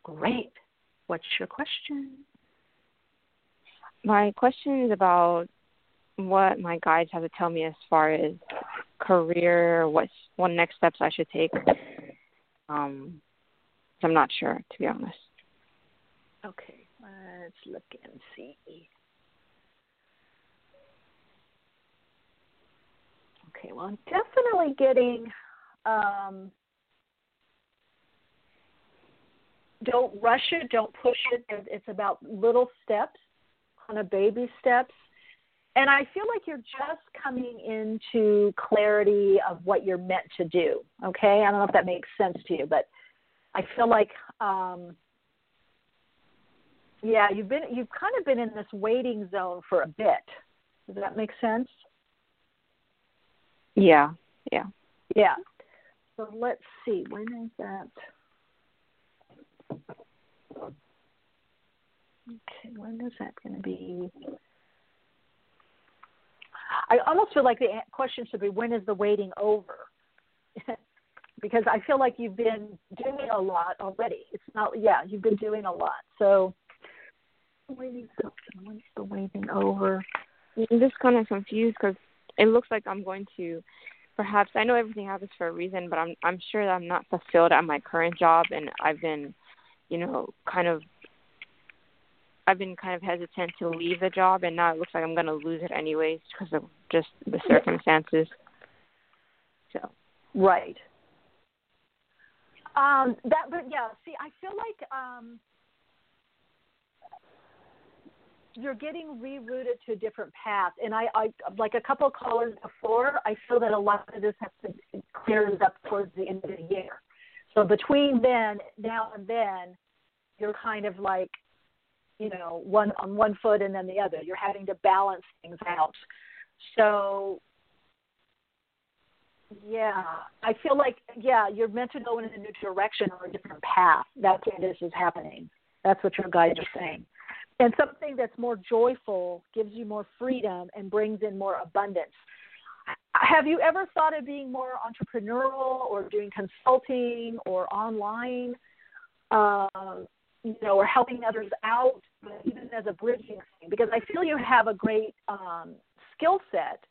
great. What's your question? My question is about what my guides have to tell me as far as career, what what next steps I should take. Um, I'm not sure, to be honest. Okay, let's look and see. Okay, well, I'm definitely getting. Um, don't rush it. Don't push it. It's about little steps, kind of baby steps. And I feel like you're just coming into clarity of what you're meant to do. Okay, I don't know if that makes sense to you, but I feel like, um, yeah, you've been you've kind of been in this waiting zone for a bit. Does that make sense? Yeah, yeah, yeah. So let's see. When is that? Okay, when is that going to be? I almost feel like the question should be when is the waiting over? because I feel like you've been doing a lot already. It's not, yeah, you've been doing a lot. So, when's the waiting over? I'm just kind of confused because it looks like I'm going to perhaps I know everything happens for a reason, but I'm I'm sure that I'm not fulfilled at my current job, and I've been, you know, kind of. I've been kind of hesitant to leave the job, and now it looks like I'm going to lose it anyways because of just the circumstances. So. Right. Um, that, but yeah. See, I feel like um, you're getting rerouted to a different path. And I, I like a couple of callers before, I feel that a lot of this has to clears up towards the end of the year. So between then, now and then, you're kind of like, you know, one on one foot and then the other. You're having to balance things out. So yeah, I feel like yeah, you're meant to go in a new direction or a different path. That's where this is happening. That's what your guides are saying and something that's more joyful gives you more freedom and brings in more abundance. Have you ever thought of being more entrepreneurial or doing consulting or online, uh, you know, or helping others out, even as a bridging thing? Because I feel you have a great um, skill set.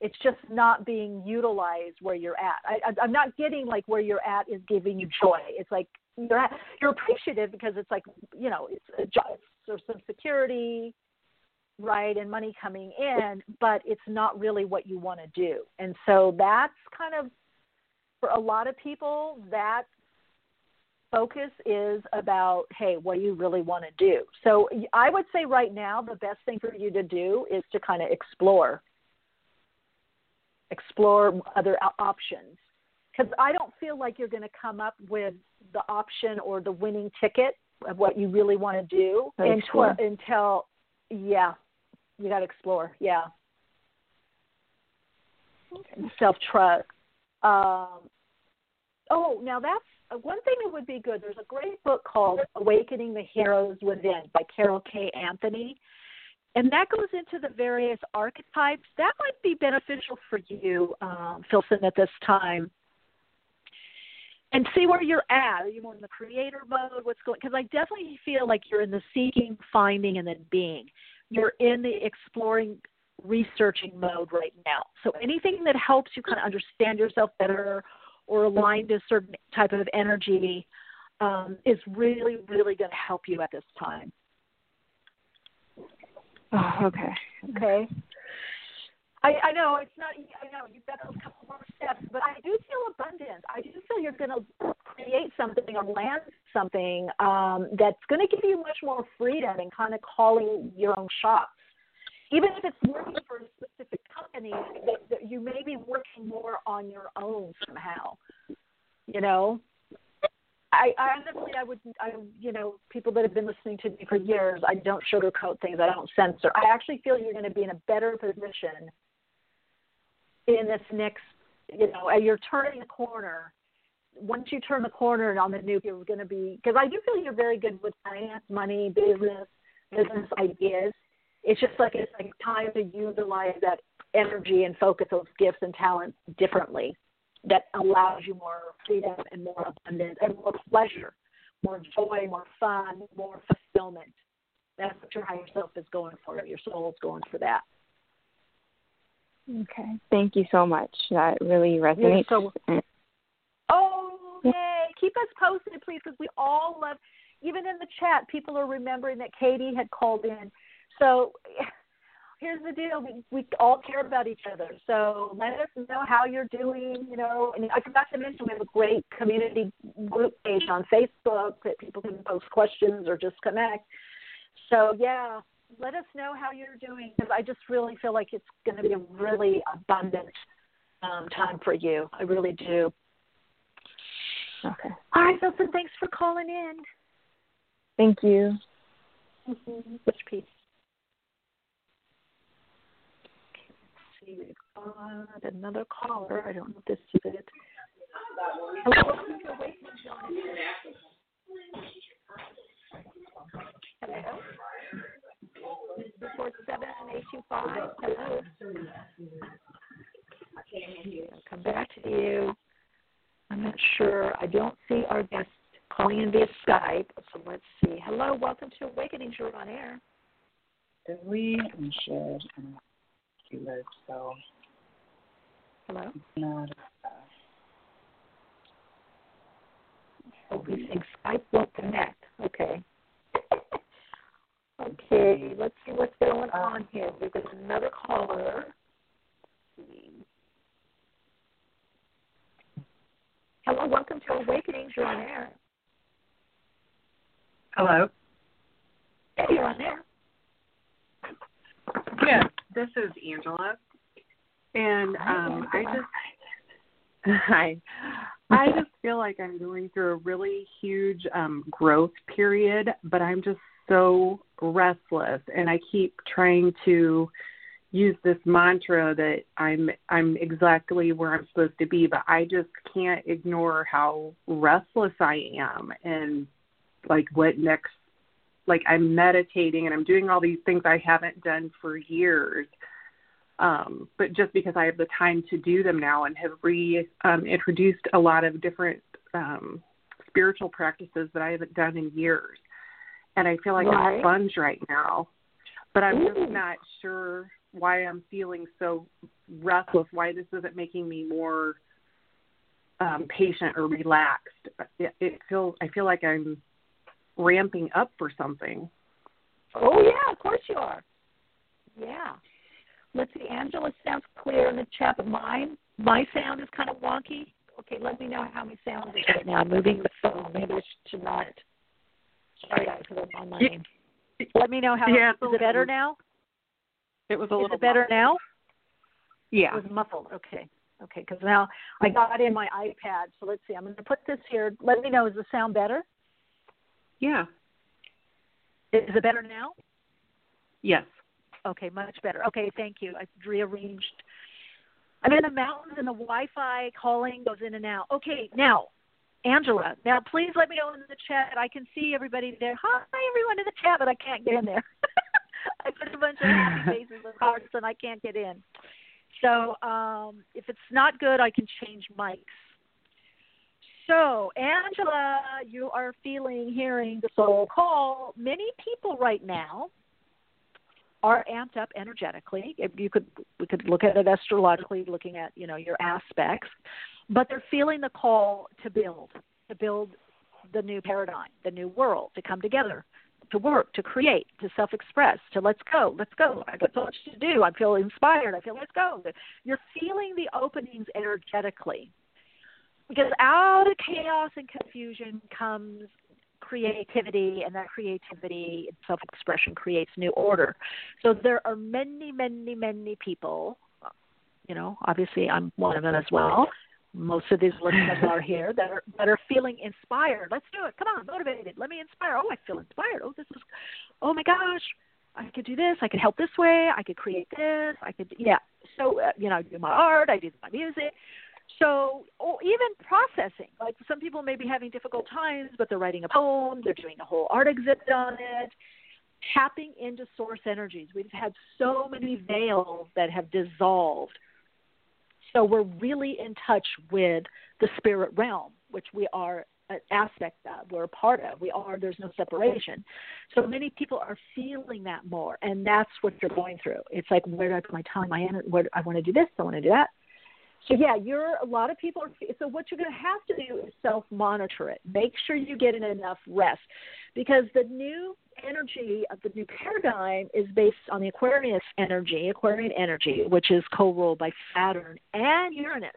It's just not being utilized where you're at. I, I'm not getting like where you're at is giving you joy. It's like you're you're appreciative because it's like you know it's a job, there's some security, right, and money coming in, but it's not really what you want to do. And so that's kind of for a lot of people that focus is about hey what do you really want to do? So i would say right now the best thing for you to do is to kind of explore. Explore other options. Because i don't feel like you're going to come up with the option or the winning ticket of what you really want to do until, until yeah you got to explore yeah. Self trust um, oh now that's one thing that would be good there's a great book called awakening the heroes within by carol k anthony and that goes into the various archetypes that might be beneficial for you um, Philson at this time and see where you're at. Are you more in the creator mode? What's going? Because I definitely feel like you're in the seeking, finding, and then being. You're in the exploring, researching mode right now. So anything that helps you kind of understand yourself better or align to a certain type of energy um, is really, really going to help you at this time. Oh, okay. Okay. I, I know it's not. I know you've got those couple more steps, but I do feel abundant. I do feel you're going to create something or land something um, that's going to give you much more freedom and kind of calling your own shots. Even if it's working for a specific company, that, that you may be working more on your own somehow. You know, I, I honestly, I would, I, you know, people that have been listening to me for years, I don't sugarcoat things. I don't censor. I actually feel you're going to be in a better position in this next, you know, uh, you're turning the corner. Once you turn the corner and on the new, you're going to be because I do feel you're very good with finance, money, business, business ideas. It's just like it's like time to utilize that energy and focus those gifts and talents differently. That allows you more freedom and more abundance and more pleasure, more joy, more fun, more fulfillment. That's what your higher self is going for. Your soul is going for that. Okay. Thank you so much. That really resonates. So, mm. oh, yay. Keep us posted, please, because we all love, even in the chat, people are remembering that Katie had called in. So here's the deal. We we all care about each other. So let us know how you're doing. You know, and I forgot to mention we have a great community group page on Facebook that people can post questions or just connect. So yeah, let us know how you're doing because I just really feel like it's going to be a really abundant um, time for you. I really do. Okay. All right, Wilson. Thanks for calling in. Thank you. Mm-hmm. Which piece? Okay, let's see. We've got another caller. I don't know if this is it. Hello. Hello. Four seven eight two five. Hello. I'll come back to you. I'm not sure. I don't see our guest calling in via Skype. So let's see. Hello, welcome to Awakening. You're on air. We share she lives so Hello. not uh, Oh, we think Skype won't connect. Okay. okay, let's see what's going uh, on here. We've got another caller. Hello, welcome to Awakenings. You're on air. Hello. Hey, you're on air. Yeah, this is Angela. And um I just hi. I just feel like I'm going through a really huge um growth period, but I'm just so restless and I keep trying to use this mantra that I'm I'm exactly where I'm supposed to be, but I just can't ignore how restless I am and like what next like I'm meditating and I'm doing all these things I haven't done for years. Um, but just because I have the time to do them now and have re um, introduced a lot of different um, spiritual practices that I haven't done in years. And I feel like Right. a sponge right now. But I'm Ooh. just not sure why I'm feeling so restless, why this isn't making me more um, patient or relaxed. It, it feels I feel like I'm ramping up for something. Oh yeah, of course you are. Yeah. Let's see, Angela sounds clear in the chat, but mine my sound is kind of wonky. Okay, let me know how my sound is right now. I'm moving the phone. Maybe I should not. Sorry guys, because I'm on my. name. Let me know how. Yeah, is it's it better now? It was a Is little it better now? Yeah. It was muffled. Okay. Okay, because now I got in my iPad. So let's see. I'm going to put this here. Let me know. Is the sound better? Yeah. Is it better now? Yes. Okay, much better. Okay, thank you. I rearranged. I'm in the mountains and the Wi-Fi calling goes in and out. Okay, now, Angela, now please let me know in the chat. I can see everybody there. Hi, everyone in the chat, but I can't get in there. I put a bunch of happy faces and hearts and I can't get in. So um, if it's not good, I can change mics. So, Angela, you are feeling, hearing the soul call. Many people right now are amped up energetically. You could, we could look at it astrologically, looking at you know your aspects, but they're feeling the call to build, to build the new paradigm, the new world, to come together, to work, to create, to self-express, to let's go, let's go. I got so much to do. I feel inspired. I feel let's go. You're feeling the openings energetically, because out of chaos and confusion comes creativity and that creativity and self-expression creates new order. So there are many many many people you know obviously i'm one of them as well. Most of these listeners are here that are that are feeling inspired. Let's do it. Come on motivated. Let me inspire. Oh i feel inspired. Oh this is oh my gosh i could do this. I could help this way. I could create this. I could yeah. So uh, you know i do my art. I do my music so, or even processing. Like some people may be having difficult times, but they're writing a poem, they're doing a whole art exhibit on it. Tapping into source energies. We've had so many veils that have dissolved. So we're really in touch with the spirit realm, which we are an aspect of, we're a part of. We are, there's no separation. So many people are feeling that more, and that's what you're going through. It's like, where do I put my time, my energy? I want to do this, I want to do that. So yeah, you're a lot of people are. So what you're going to have to do is self monitor it. Make sure you get in enough rest, because the new energy of the new paradigm is based on the Aquarius energy, Aquarian energy, which is co-ruled by Saturn and Uranus.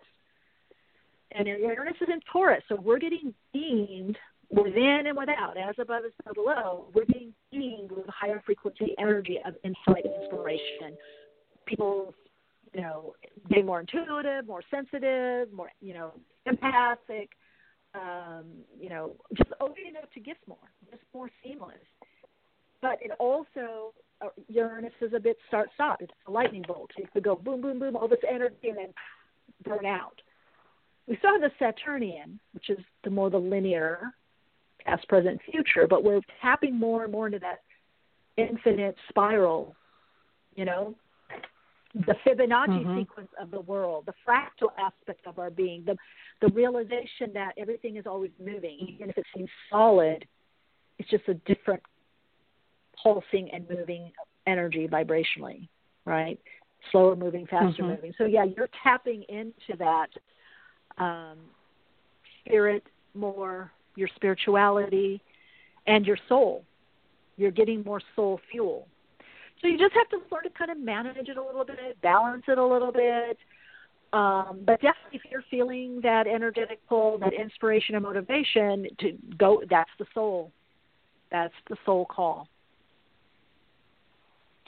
And Uranus is in Taurus, so we're getting beamed within and without, as above as so below. We're being beamed with higher frequency energy of insight and inspiration. People, you know, getting more intuitive, more sensitive, more, you know, empathic. Um, you know, just opening up to gifts more, just more seamless but it also uh, Uranus is a bit start stop. It's a lightning bolt. It could go boom, boom, boom, all this energy and then burn out. We saw the Saturnian, which is the more the linear past, present, future, but we're tapping more and more into that infinite spiral, you know, the Fibonacci mm-hmm. sequence of the world, the fractal aspect of our being, the the realization that everything is always moving, even if it seems solid, it's just a different pulsing and moving energy vibrationally, right? Slower moving, faster mm-hmm. moving. So yeah, you're tapping into that um, spirit more, your spirituality, and your soul. You're getting more soul fuel. So you just have to sort of kind of manage it a little bit, balance it a little bit. Um, but definitely, if you're feeling that energetic pull, that inspiration and motivation to go, that's the soul. That's the soul call.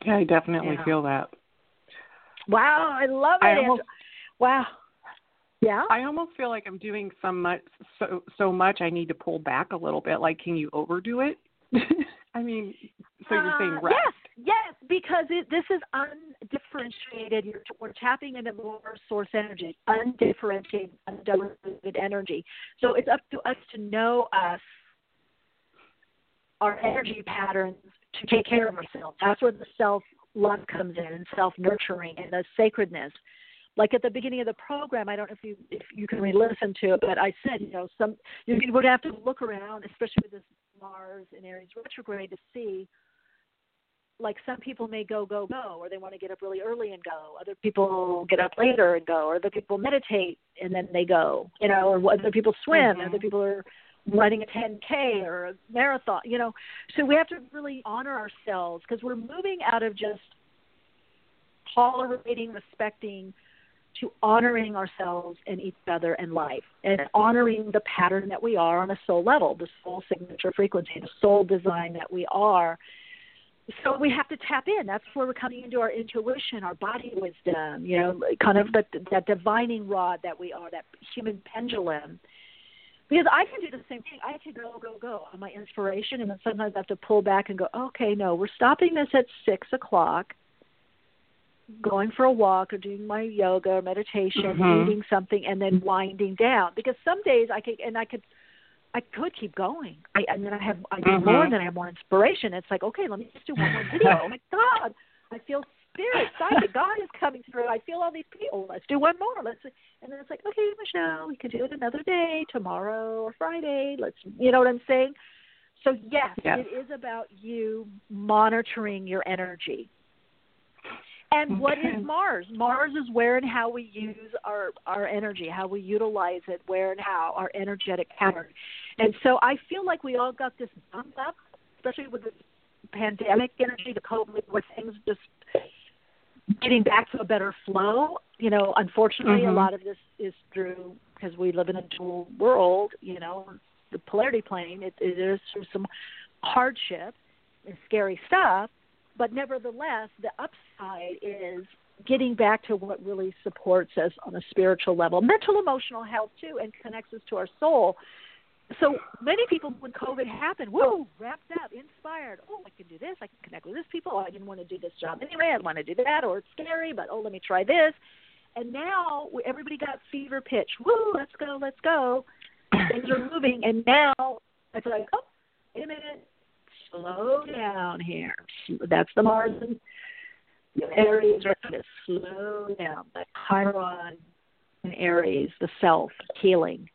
Yeah, I definitely yeah. feel that. Wow, I love it. I almost, wow. Yeah. I almost feel like I'm doing so much so so much I need to pull back a little bit. Like can you overdo it? I mean, so you're saying uh, rest. Yes, yes, because it, this is undifferentiated. You're, we're tapping into more source energy, undifferentiated, undiluted energy. So it's up to us to know us, our energy patterns, to take care of ourselves. That's where the self love comes in and self nurturing and the sacredness. Like at the beginning of the program, I don't know if you if you can re-listen to it, but I said, you know, some you would have to look around, especially with this Mars in Aries retrograde, to see. Like some people may go go go, or they want to get up really early and go. Other people get up later and go, or other people meditate and then they go. You know, or other people swim. Mm-hmm. Other people are running a 10K or a marathon, you know. So we have to really honor ourselves because we're moving out of just tolerating, respecting, to honoring ourselves and each other and life and honoring the pattern that we are on a soul level, the soul signature frequency, the soul design that we are. So we have to tap in. That's where we're coming into our intuition, our body wisdom, you know, kind of the, that divining rod that we are, that human pendulum because I can do the same thing. I can go, go, go on my inspiration, and then sometimes I have to pull back and go, okay, no, we're stopping this at six o'clock, going for a walk or doing my yoga or meditation, mm-hmm. eating something, and then winding down. Because some days I could, and I could, I could keep going. I, and then I have, I do mm-hmm. more, then I have more inspiration. It's like, okay, let me just do one more video. oh my God, I feel spirit, psychic, God is coming through. I feel all these people. Let's do one more. Let's and then it's like, okay, Michele, we could do it another day, tomorrow or Friday. Let's, you know what I'm saying? So yes, yes. it is about you monitoring your energy. And okay. what is Mars? Mars is where and how we use our our energy, how we utilize it, where and how our energetic pattern. And so I feel like we all got this bump up, especially with the pandemic energy, the COVID, where things just getting back to a better flow. You know, unfortunately, mm-hmm. a lot of this is through because we live in a dual world. You know, the polarity plane. It, it is through some hardship and scary stuff, but nevertheless, the upside is getting back to what really supports us on a spiritual level, mental, emotional health too, and connects us to our soul so many people when COVID happened, whoa, wrapped up, inspired. Oh, I can do this. I can connect with this people. Oh, I didn't want to do this job anyway. I want to do that, or it's scary, but oh, let me try this. And now everybody got fever pitch. Woo, let's go, let's go. Things are moving, and now it's like, oh, wait a minute, slow down here. That's the Mars and Aries going to slow down. The Chiron and Aries, the self healing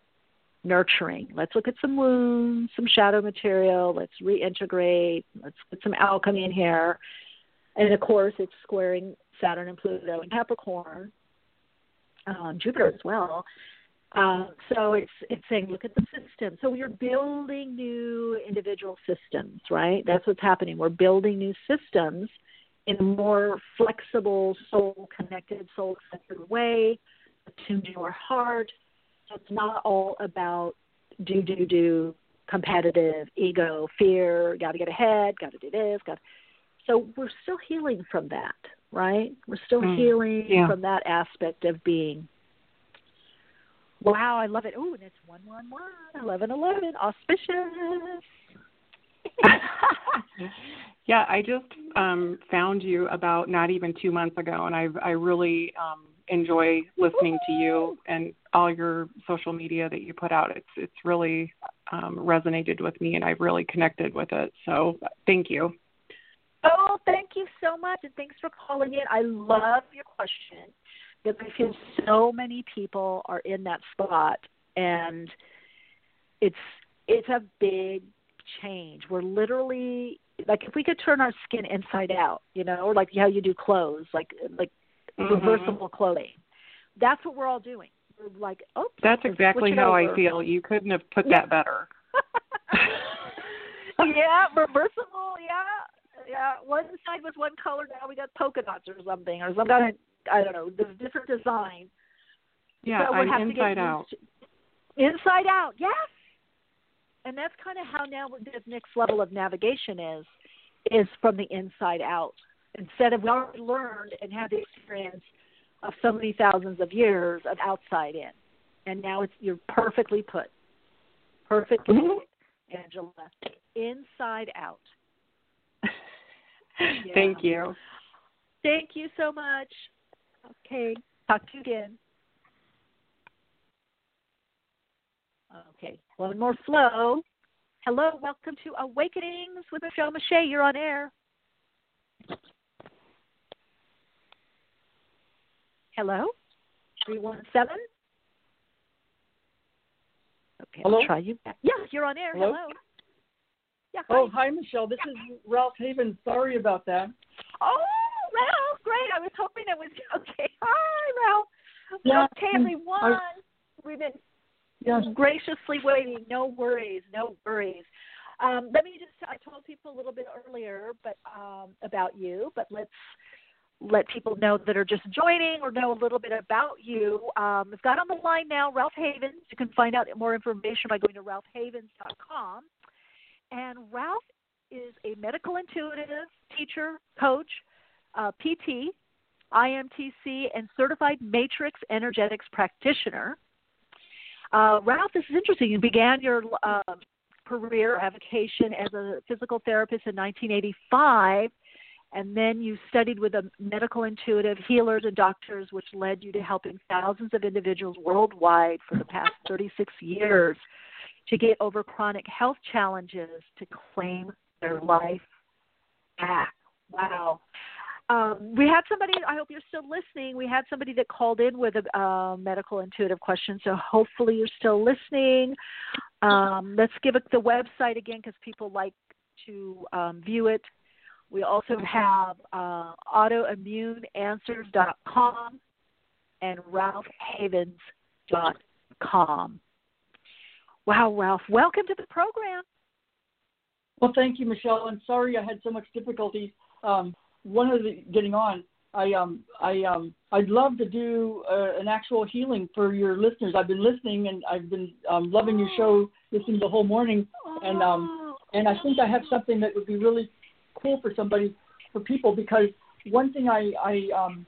nurturing. Let's look at some wounds, some shadow material. Let's reintegrate. Let's put some alchemy in here. And of course, it's squaring Saturn and Pluto and Capricorn. uh, Jupiter as well. Uh, so it's it's saying look at the system. So we're building new individual systems, right? That's what's happening. We're building new systems in a more flexible, soul connected, soul centered way, attuned to our heart. So it's not all about do do do, competitive, ego, fear, got to get ahead, got to do this, got. So we're still healing from that, right? We're still Mm, healing yeah. from that aspect of being. Wow, I love it. Oh, and it's one one one, eleven eleven, auspicious. yeah, I just um found you about not even 2 months ago and I I really um enjoy listening to you and all your social media that you put out. It's it's really um resonated with me and I've really connected with it. So, thank you. Oh, thank you so much, and thanks for calling in. I love your question because I feel so many people are in that spot, and it's it's a big change. We're literally like if we could turn our skin inside out, you know, or like how you do clothes, like like Mhm. reversible clothing. That's what we're all doing. We're like, oh, That's exactly how I feel. You couldn't have put that better. yeah, reversible. Yeah, yeah. One side was one color. Now we got polka dots or something, or some kind of I don't know. the different design. Yeah, so I'm inside out. Inside out, yes. And that's kind of how now this next level of navigation is, is from the inside out. Instead of we already learned and had the experience of so many thousands of years of outside in, and now it's you're perfectly put, perfectly, Mm-hmm. Angela, inside out. Yeah. Thank you. Thank you so much. Okay, talk to you again. Okay, one more flow. Hello, welcome to Awakenings with Michele Meiche. You're on air. Hello, three one seven. Okay, Hello? I'll try you back. Yes, you're on air. Hello? Hello. Yeah. Hi. Oh, hi, Michele. This is Ralph Haven. Sorry about that. Oh, Ralph, great. I was hoping it was okay. Hi, Ralph. Yeah, okay, everyone. I- We've been Yes. graciously waiting. No worries, no worries. Um, let me just, I told people a little bit earlier but um, about you, but let's let people know that are just joining or know a little bit about you. Um, we've got on the line now Ralph Havens. You can find out more information by going to ralphhavens.com. And Ralph is a medical intuitive teacher, coach, uh, PT, IMTC, and certified matrix energetics practitioner. Uh, Ralph, this is interesting. You began your uh, career avocation as a physical therapist in 1985, and then you studied with a medical intuitive healers and doctors, which led you to helping thousands of individuals worldwide for the past 36 years to get over chronic health challenges to claim their life back. Wow. Um, we had somebody, I hope you're still listening. We had somebody that called in with a uh, medical intuitive question, so hopefully you're still listening. Um, let's give it the website again because people like to um, view it. We also have uh, autoimmuneanswers.com and ralphhavens.com. Wow, Ralph, welcome to the program. Well, thank you, Michele. And sorry I had so much difficulty. Um, one of the getting on. I um I um I'd love to do uh, an actual healing for your listeners. I've been listening and I've been um, loving your show, listening the whole morning, and um and I think I have something that would be really cool for somebody for people because one thing I I um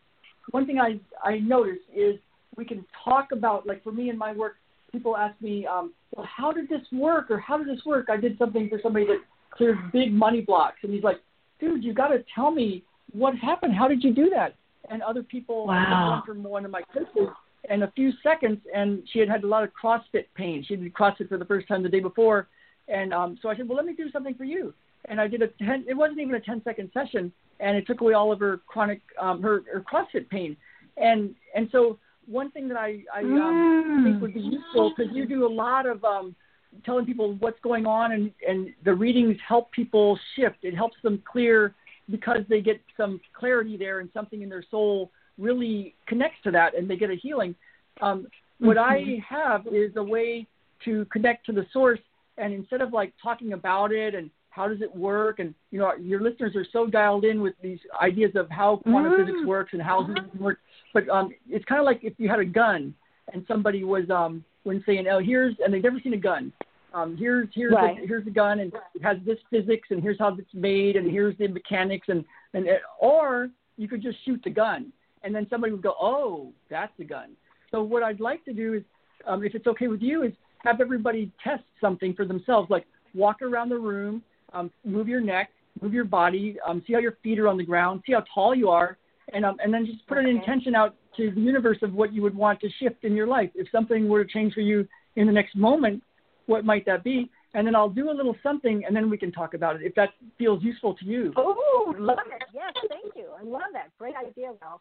one thing I I noticed is we can talk about like for me in my work people ask me um well how did this work or how did this work I did something for somebody that cleared big money blocks and he's like dude you got to tell me what happened. How did you do that? And other people Wow. from one of my courses in a few seconds and she had had a lot of CrossFit pain. She did CrossFit for the first time the day before. And um so I said well let me do something for you. And I did a 10 it wasn't even a 10 second session and it took away all of her chronic um her, her CrossFit pain. And and so one thing that I I um, think would be useful because you do a lot of um telling people what's going on and and the readings help people shift it helps them clear because they get some clarity there and something in their soul really connects to that and they get a healing. Um, what Mm-hmm. I have is a way to connect to the source, and instead of like talking about it and how does it work, and you know your listeners are so dialed in with these ideas of how quantum Mm. physics works and how healing works, but um, it's kind of like if you had a gun and somebody was um, when saying, oh here's and they've never seen a gun. Um, here's here's Right. the, here's the gun and it has this physics and here's how it's made and here's the mechanics and and it, or you could just shoot the gun and then somebody would go, oh, that's the gun. So what I'd like to do is, um, if it's okay with you, is have everybody test something for themselves, like walk around the room, um, move your neck, move your body, um, see how your feet are on the ground, see how tall you are, and um, and then just put an intention out to the universe of what you would want to shift in your life. If something were to change for you in the next moment, what might that be? And then I'll do a little something, and then we can talk about it if that feels useful to you. Oh, love it. Yes, thank you. I love that. Great idea, Ralph.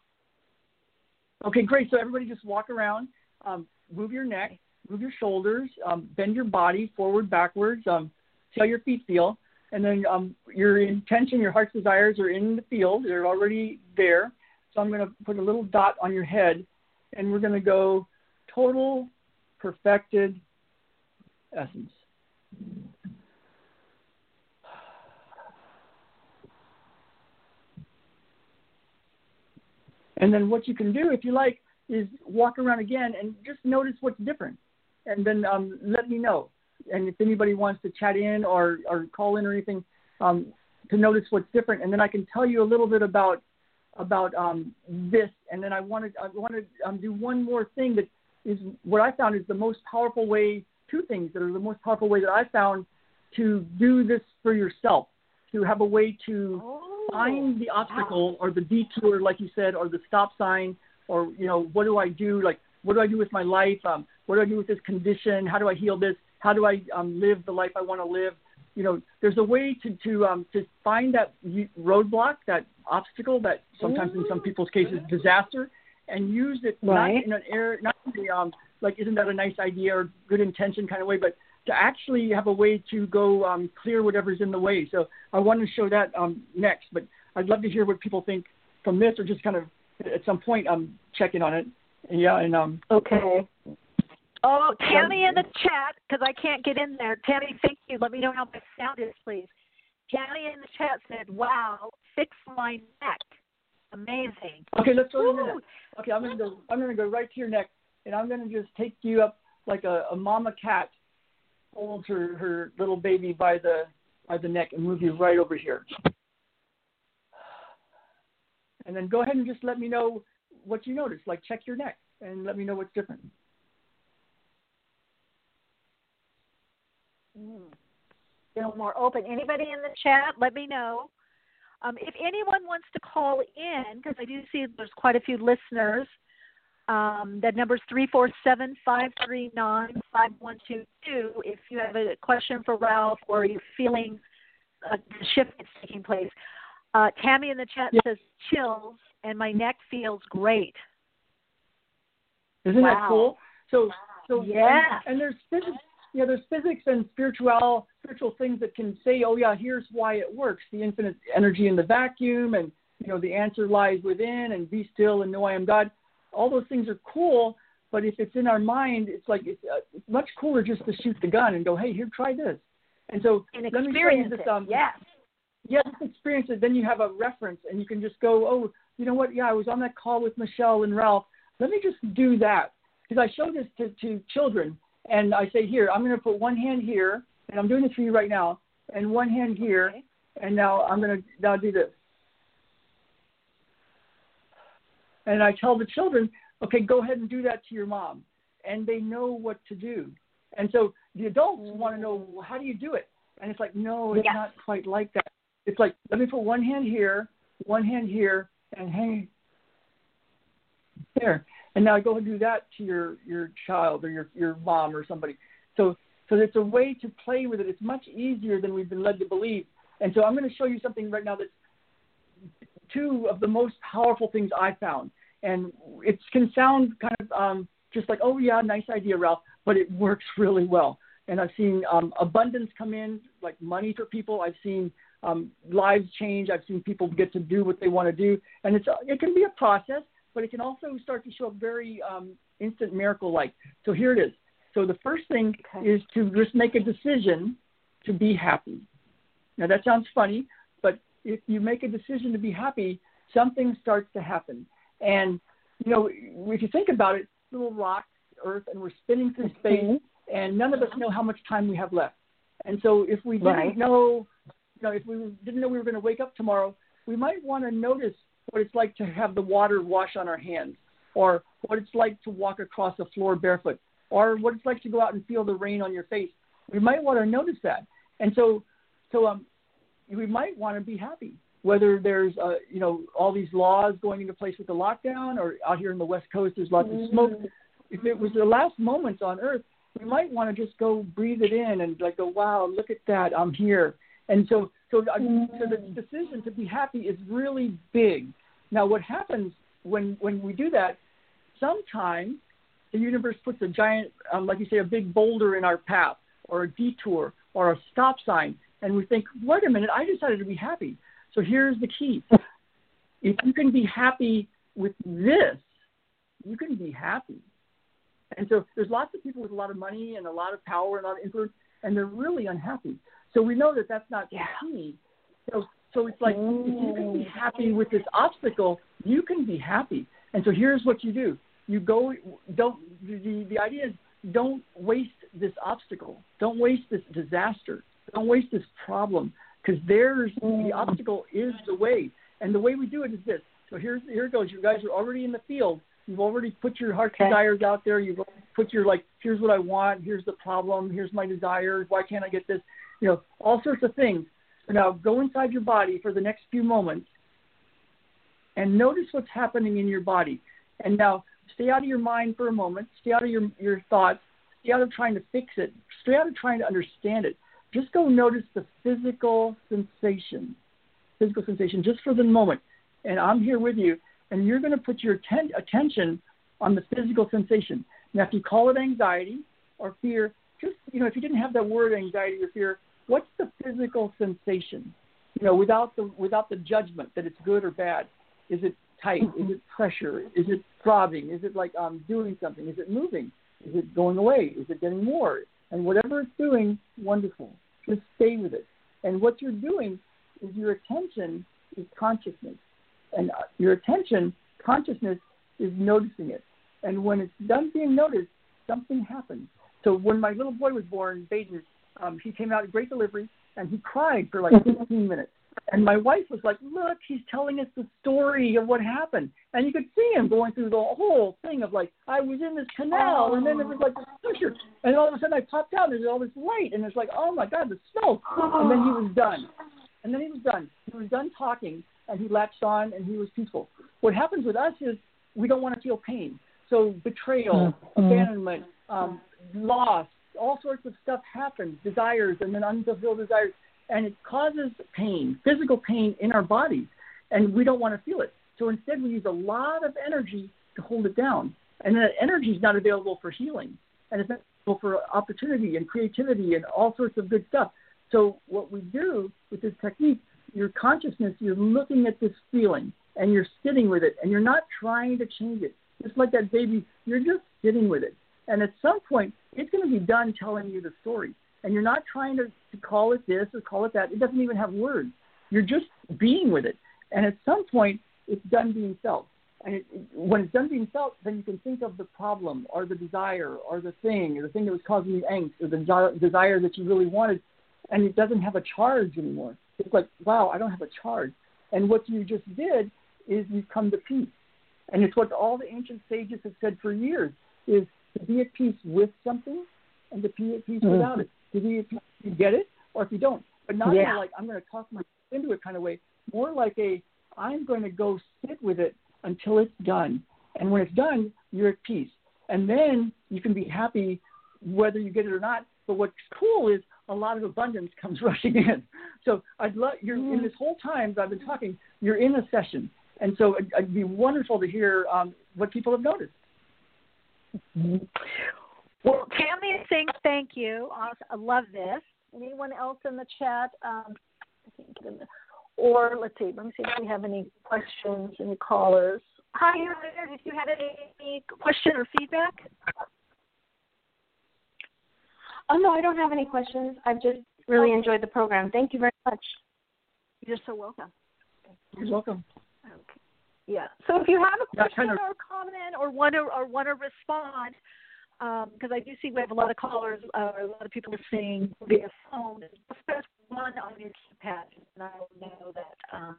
Okay, great. So everybody just walk around, um, move your neck, move your shoulders, um, bend your body forward, backwards, um, see how your feet feel, and then um, your intention, your heart's desires are in the field. They're already there. So I'm going to put a little dot on your head, and we're going to go total perfected essence. And then what you can do, if you like, is walk around again and just notice what's different, and then um, let me know. And if anybody wants to chat in or or call in or anything, um, to notice what's different, and then I can tell you a little bit about about um, this. And then I wanted I want to um, do one more thing that is what I found is the most powerful way. Two things that are the most powerful way that I found to do this for yourself, to have a way to find the obstacle or the detour, like you said, or the stop sign, or you know, what do I do? Like, what do I do with my life? Um, what do I do with this condition? How do I heal this? How do I um, live the life I want to live? You know, there's a way to to um, to find that roadblock, that obstacle, that sometimes in some people's cases disaster, and use it Right. not in an air, not in the um, like isn't that a nice idea or good intention kind of way, but to actually have a way to go um, clear whatever's in the way. So I want to show that um, next, but I'd love to hear what people think from this, or just kind of at some point um, check in on it. Yeah, and um, Okay. Oh, Tammy in the chat, because I can't get in there. Tammy, thank you. Let me know how my sound is, please. Tammy in the chat said, wow, fix my neck. Amazing. Okay, let's go to your Woo! neck. Okay, I'm gonna go. I'm gonna go right to your neck, and I'm gonna just take you up like a, a mama cat holds her her little baby by the by the neck and move you right over here. And then go ahead and just let me know what you notice. Like check your neck and let me know what's different. Feel more open. Anybody in the chat, let me know. Um, if anyone wants to call in, because I do see there's quite a few listeners, um, that number's three four seven five three nine five one two two. If you have a question for Ralph or you're feeling a shift that's taking place, uh, Tammy in the chat says chills and my neck feels great. Isn't Wow. that cool? So, so Yeah. and, and there's physics. Yeah, there's physics and spiritual spiritual things that can say, oh yeah, here's why it works. The infinite energy in the vacuum, and you know the answer lies within, and be still and know I am God. All those things are cool, but if it's in our mind, it's like it's, uh, it's much cooler just to shoot the gun and go, hey, here, try this. And so And let me show you experience this. Um, Yes. yeah, just experience it. Then you have a reference, and you can just go, oh, you know what? Yeah, I was on that call with Michele and Ralph. Let me just do that because I show this to, to children, and I say, here, I'm going to put one hand here, and I'm doing this for you right now, and one hand here, and now I'm going to now do this. And I tell the children, okay, go ahead and do that to your mom, and they know what to do. And so the adults mm-hmm. want to know, well, how do you do it? And it's like, no, it's Yes. not quite like that. It's like, let me put one hand here, one hand here, and hang there. And now go and do that to your your child or your your mom or somebody. So so it's a way to play with it. It's much easier than we've been led to believe. And so I'm going to show you something right now that's two of the most powerful things I found. And it can sound kind of um, just like, oh yeah, nice idea, Ralph, but it works really well. And I've seen um, abundance come in, like money for people. I've seen um, lives change. I've seen people get to do what they want to do, and it's it can be a process. But it can also start to show up very um, instant miracle like. So here it is. So the first thing okay. is to just make a decision to be happy. Now that sounds funny, but if you make a decision to be happy, something starts to happen. And you know, if you think about it, little rock, Earth, and we're spinning through space, mm-hmm. and none of us know how much time we have left. And so, if we didn't know, you know, if we didn't know we were going to wake up tomorrow, we might want to notice what it's like to have the water wash on our hands, or what it's like to walk across the floor barefoot, or what it's like to go out and feel the rain on your face. We might want to notice that. And so, so um, we might want to be happy. Whether there's uh, you know all these laws going into place with the lockdown, or out here in the West Coast there's lots mm-hmm. of smoke. If it was the last moments on Earth, we might want to just go breathe it in and like go, wow, look at that, I'm here. And so, so, mm-hmm. so the decision to be happy is really big. Now, what happens when when we do that? Sometimes the universe puts a giant, um, like you say, a big boulder in our path, or a detour, or a stop sign, and we think, wait a minute, I decided to be happy. So here's the key: if you can be happy with this, you can be happy. And so there's lots of people with a lot of money and a lot of power and a lot of influence, and they're really unhappy. So we know that that's not yeah. key. So, so it's like mm. if you can be happy with this obstacle, you can be happy. And so here's what you do: you go. Don't the the idea is don't waste this obstacle. Don't waste this disaster. Don't waste this problem because there's mm. the obstacle is the way. And the way we do it is this. So here's here it goes. You guys are already in the field. You've already put your heart okay. desires out there. You've put your like, here's what I want. Here's the problem. Here's my desires. Why can't I get this? You know, all sorts of things. Now go inside your body for the next few moments and notice what's happening in your body. And now stay out of your mind for a moment. Stay out of your your thoughts. Stay out of trying to fix it. Stay out of trying to understand it. Just go notice the physical sensation. Physical sensation just for the moment. And I'm here with you and you're going to put your ten- attention on the physical sensation. Now, if you call it anxiety or fear, just you know, if you didn't have that word anxiety or fear, what's the physical sensation? You know, without the without the judgment that it's good or bad. Is it tight? Is it pressure? Is it throbbing? Is it like I'm doing something? Is it moving? Is it going away? Is it getting more? And whatever it's doing, wonderful. Just stay with it. And what you're doing is your attention is consciousness and uh, your attention, consciousness is noticing it. And when it's done being noticed, something happens. So when my little boy was born, Baden, um, he came out a great delivery, and he cried for like 15 minutes. And my wife was like, "Look, he's telling us the story of what happened." And you could see him going through the whole thing of like, "I was in this canal, oh. and then there was like this pressure, and all of a sudden I popped out, and there's all this light, and it's like, oh my God, the smoke!" And then he was done. And then he was done. He was done talking, and he latched on and he was peaceful. What happens with us is we don't want to feel pain. So betrayal, mm-hmm. abandonment, um, loss, all sorts of stuff happens, desires and then unfulfilled desires, and it causes pain, physical pain in our bodies, and we don't want to feel it. So instead, we use a lot of energy to hold it down, and that energy is not available for healing, and it's not available for opportunity and creativity and all sorts of good stuff. So what we do with this technique your consciousness, you're looking at this feeling and you're sitting with it and you're not trying to change it. Just like that baby, you're just sitting with it. And at some point, it's going to be done telling you the story. And you're not trying to, to call it this or call it that. It doesn't even have words. You're just being with it. And at some point, it's done being felt. And it, when it's done being felt, then you can think of the problem or the desire or the thing or the thing that was causing you angst or the desire that you really wanted. And it doesn't have a charge anymore. It's like, wow, I don't have a charge. And what you just did is you've come to peace. And it's what all the ancient sages have said for years is to be at peace with something and to be at peace mm-hmm. without it. To be at peace, you get it or if you don't. But not yeah. like I'm going to talk myself into it kind of way. More like a I'm going to go sit with it until it's done. And when it's done, you're at peace. And then you can be happy whether you get it or not. But what's cool is a lot of abundance comes rushing in. So I'd love you're in this whole time that I've been talking, you're in a session, and so it'd, it'd be wonderful to hear um, what people have noticed. Mm-hmm. Well, Tammy thinks thank you. I love this. Anyone else in the chat? Um, I think, or let's see. Let me see if we have any questions, any callers. Hi, did you have any question or feedback? Oh no, I don't have any questions. I've just really enjoyed the program. Thank you very much. You're so welcome. You're welcome. Yeah. So if you have a question of... or comment or want to or want to respond, because um, I do see we have a lot of callers, uh, a lot of people listening via phone. Just press one on your keypad, and I will know that um,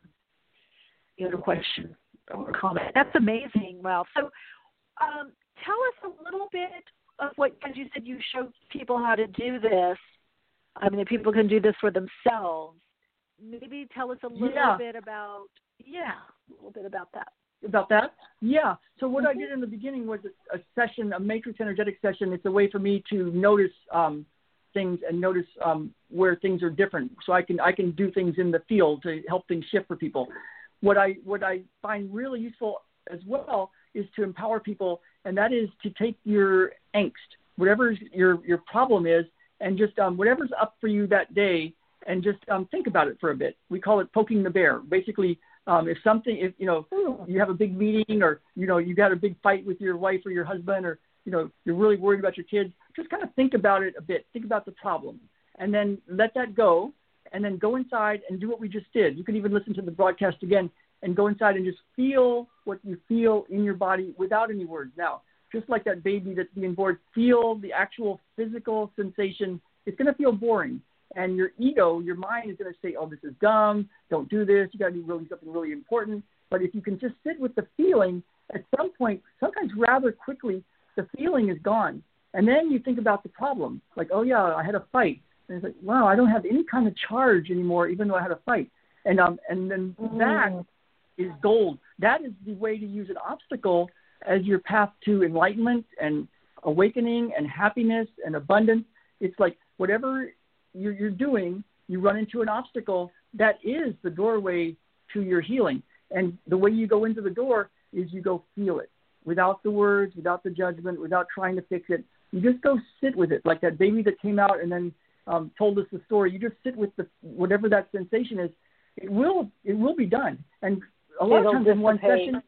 you have a question or comment. That's amazing, Ralph. So um, tell us a little bit of what, because you said you show people how to do this. I mean, people can do this for themselves. Maybe tell us a little yeah. bit about, yeah, a little bit about that. About that? Yeah. So what mm-hmm. I did in the beginning was a, a, session, a matrix energetic session. It's a way for me to notice um, things and notice um, where things are different. So I can I can do things in the field to help things shift for people. What I what I find really useful as well is to empower people, and that is to take your angst, whatever your your problem is, and just um, whatever's up for you that day, and just um, think about it for a bit. We call it poking the bear. Basically, um, if something, if you know, you have a big meeting, or you know, you got a big fight with your wife or your husband, or you know, you're really worried about your kids, just kind of think about it a bit. Think about the problem, and then let that go, and then go inside and do what we just did. You can even listen to the broadcast again and go inside and just feel what you feel in your body without any words. Now, just like that baby that's being born, feel the actual physical sensation. It's going to feel boring. And your ego, your mind is going to say, oh, this is dumb. Don't do this. You got to do really something really important. But if you can just sit with the feeling, at some point, sometimes rather quickly, the feeling is gone. And then you think about the problem. Like, oh, yeah, I had a fight. And it's like, wow, I don't have any kind of charge anymore, even though I had a fight. And um, and then mm. that is gold. That is the way to use an obstacle as your path to enlightenment and awakening and happiness and abundance. It's like whatever you're, you're doing, you run into an obstacle. That is the doorway to your healing. And the way you go into the door is you go feel it without the words, without the judgment, without trying to fix it. You just go sit with it, like that baby that came out and then um, told us the story. You just sit with the whatever that sensation is. It will it will be done. And a lot it'll of times in one session,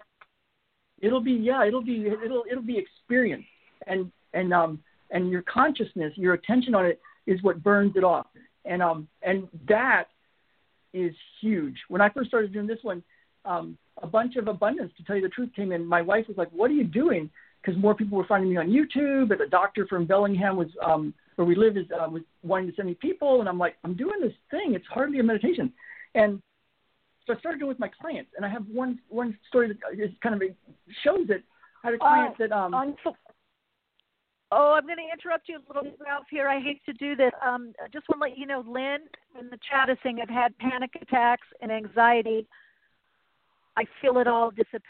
it'll be yeah, it'll be it'll it'll be experience and and um and your consciousness, your attention on it is what burns it off, and um and that is huge. When I first started doing this one, um, a bunch of abundance, to tell you the truth, came in. My wife was like, "What are you doing?" Because more people were finding me on YouTube, and a doctor from Bellingham was um, where we live is uh, was wanting to send me people, and I'm like, "I'm doing this thing. It's hardly a meditation," and so I started doing it with my clients, and I have one one story that is kind of shows it. I had a client uh, that um. On, oh, I'm going to interrupt you a little bit, Ralph. Here, I hate to do this. Um, I just want to let you know, Lynn in the chat is saying I've had panic attacks and anxiety. I feel it all dissipate.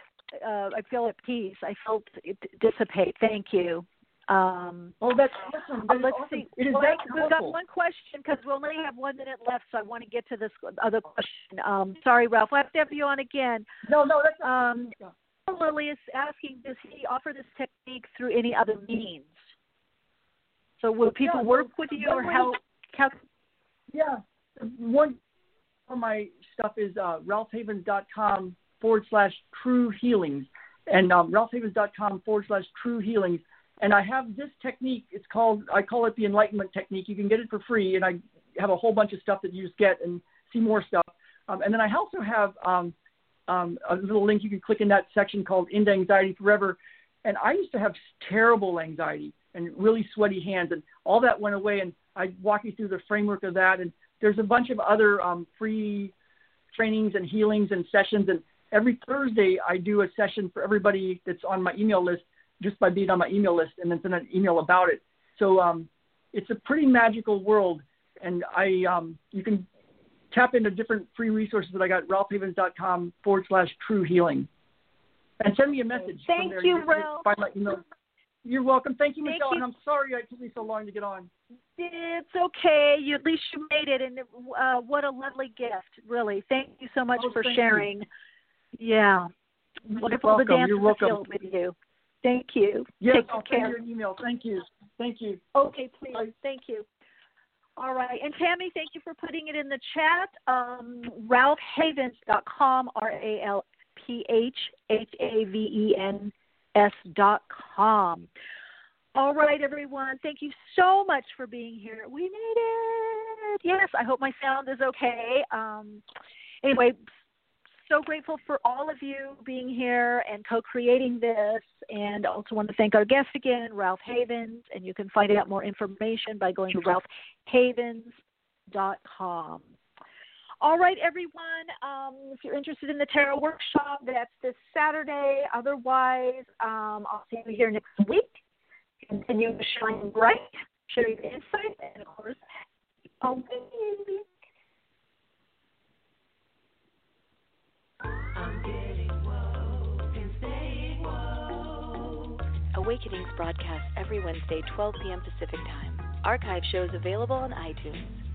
Uh, I feel at peace. I felt it dissipate. Thank you. Um, oh, that's awesome. That uh, let's awesome. see. It is well, that we've got one question because we only have one minute left, so I want to get to this other question. Um, sorry, Ralph. I have to have you on again. No, no, that's um, Lily is asking, does he offer this technique through any other means? So will people yeah, work with you, or how? how yeah, one of my stuff is uh, ralphhavens.com forward slash true healings, and um, ralphhavens.com forward slash true healings and I have this technique. It's called I call it the enlightenment technique. You can get it for free, and I have a whole bunch of stuff that you just get and see more stuff. Um, and then I also have um, um, a little link you can click in that section called End Anxiety Forever. And I used to have terrible anxiety and really sweaty hands, and all that went away. And I walk you through the framework of that. And there's a bunch of other um, free trainings and healings and sessions. And every Thursday I do a session for everybody that's on my email list just by being on my email list and then send an email about it. So um, it's a pretty magical world, and I um, you can tap into different free resources that I got ralphhavens.com forward slash true healing, and send me a message. Thank you Ralph. Find my email. You're welcome. Thank you, Thank Michele. you. And I'm sorry it took me so long to get on. It's okay. You at least you made it, and uh, what a lovely gift, really. Thank you so much oh, for sharing. You. Yeah, wonderful welcome. to dance You're welcome. with you. Thank you. Yes, Take I'll care. send you an email. Thank you. Thank you. Okay, please. Bye. Thank you. All right. And Tammy, thank you for putting it in the chat. Um, RalphHavens.com, R A L P H H A V E N com. All right, everyone. Thank you so much for being here. We made it. Yes, I hope my sound is okay. Um, anyway, so grateful for all of you being here and co-creating this and also want to thank our guest again ralph havens and you can find out more information by going to ralphhavens.com all right everyone um, if you're interested in the tarot workshop that's this saturday otherwise um, i'll see you here next week continue to shine bright share your insight and of course oh, Awakenings broadcast every Wednesday, 12 p.m. Pacific Time. Archive shows available on iTunes.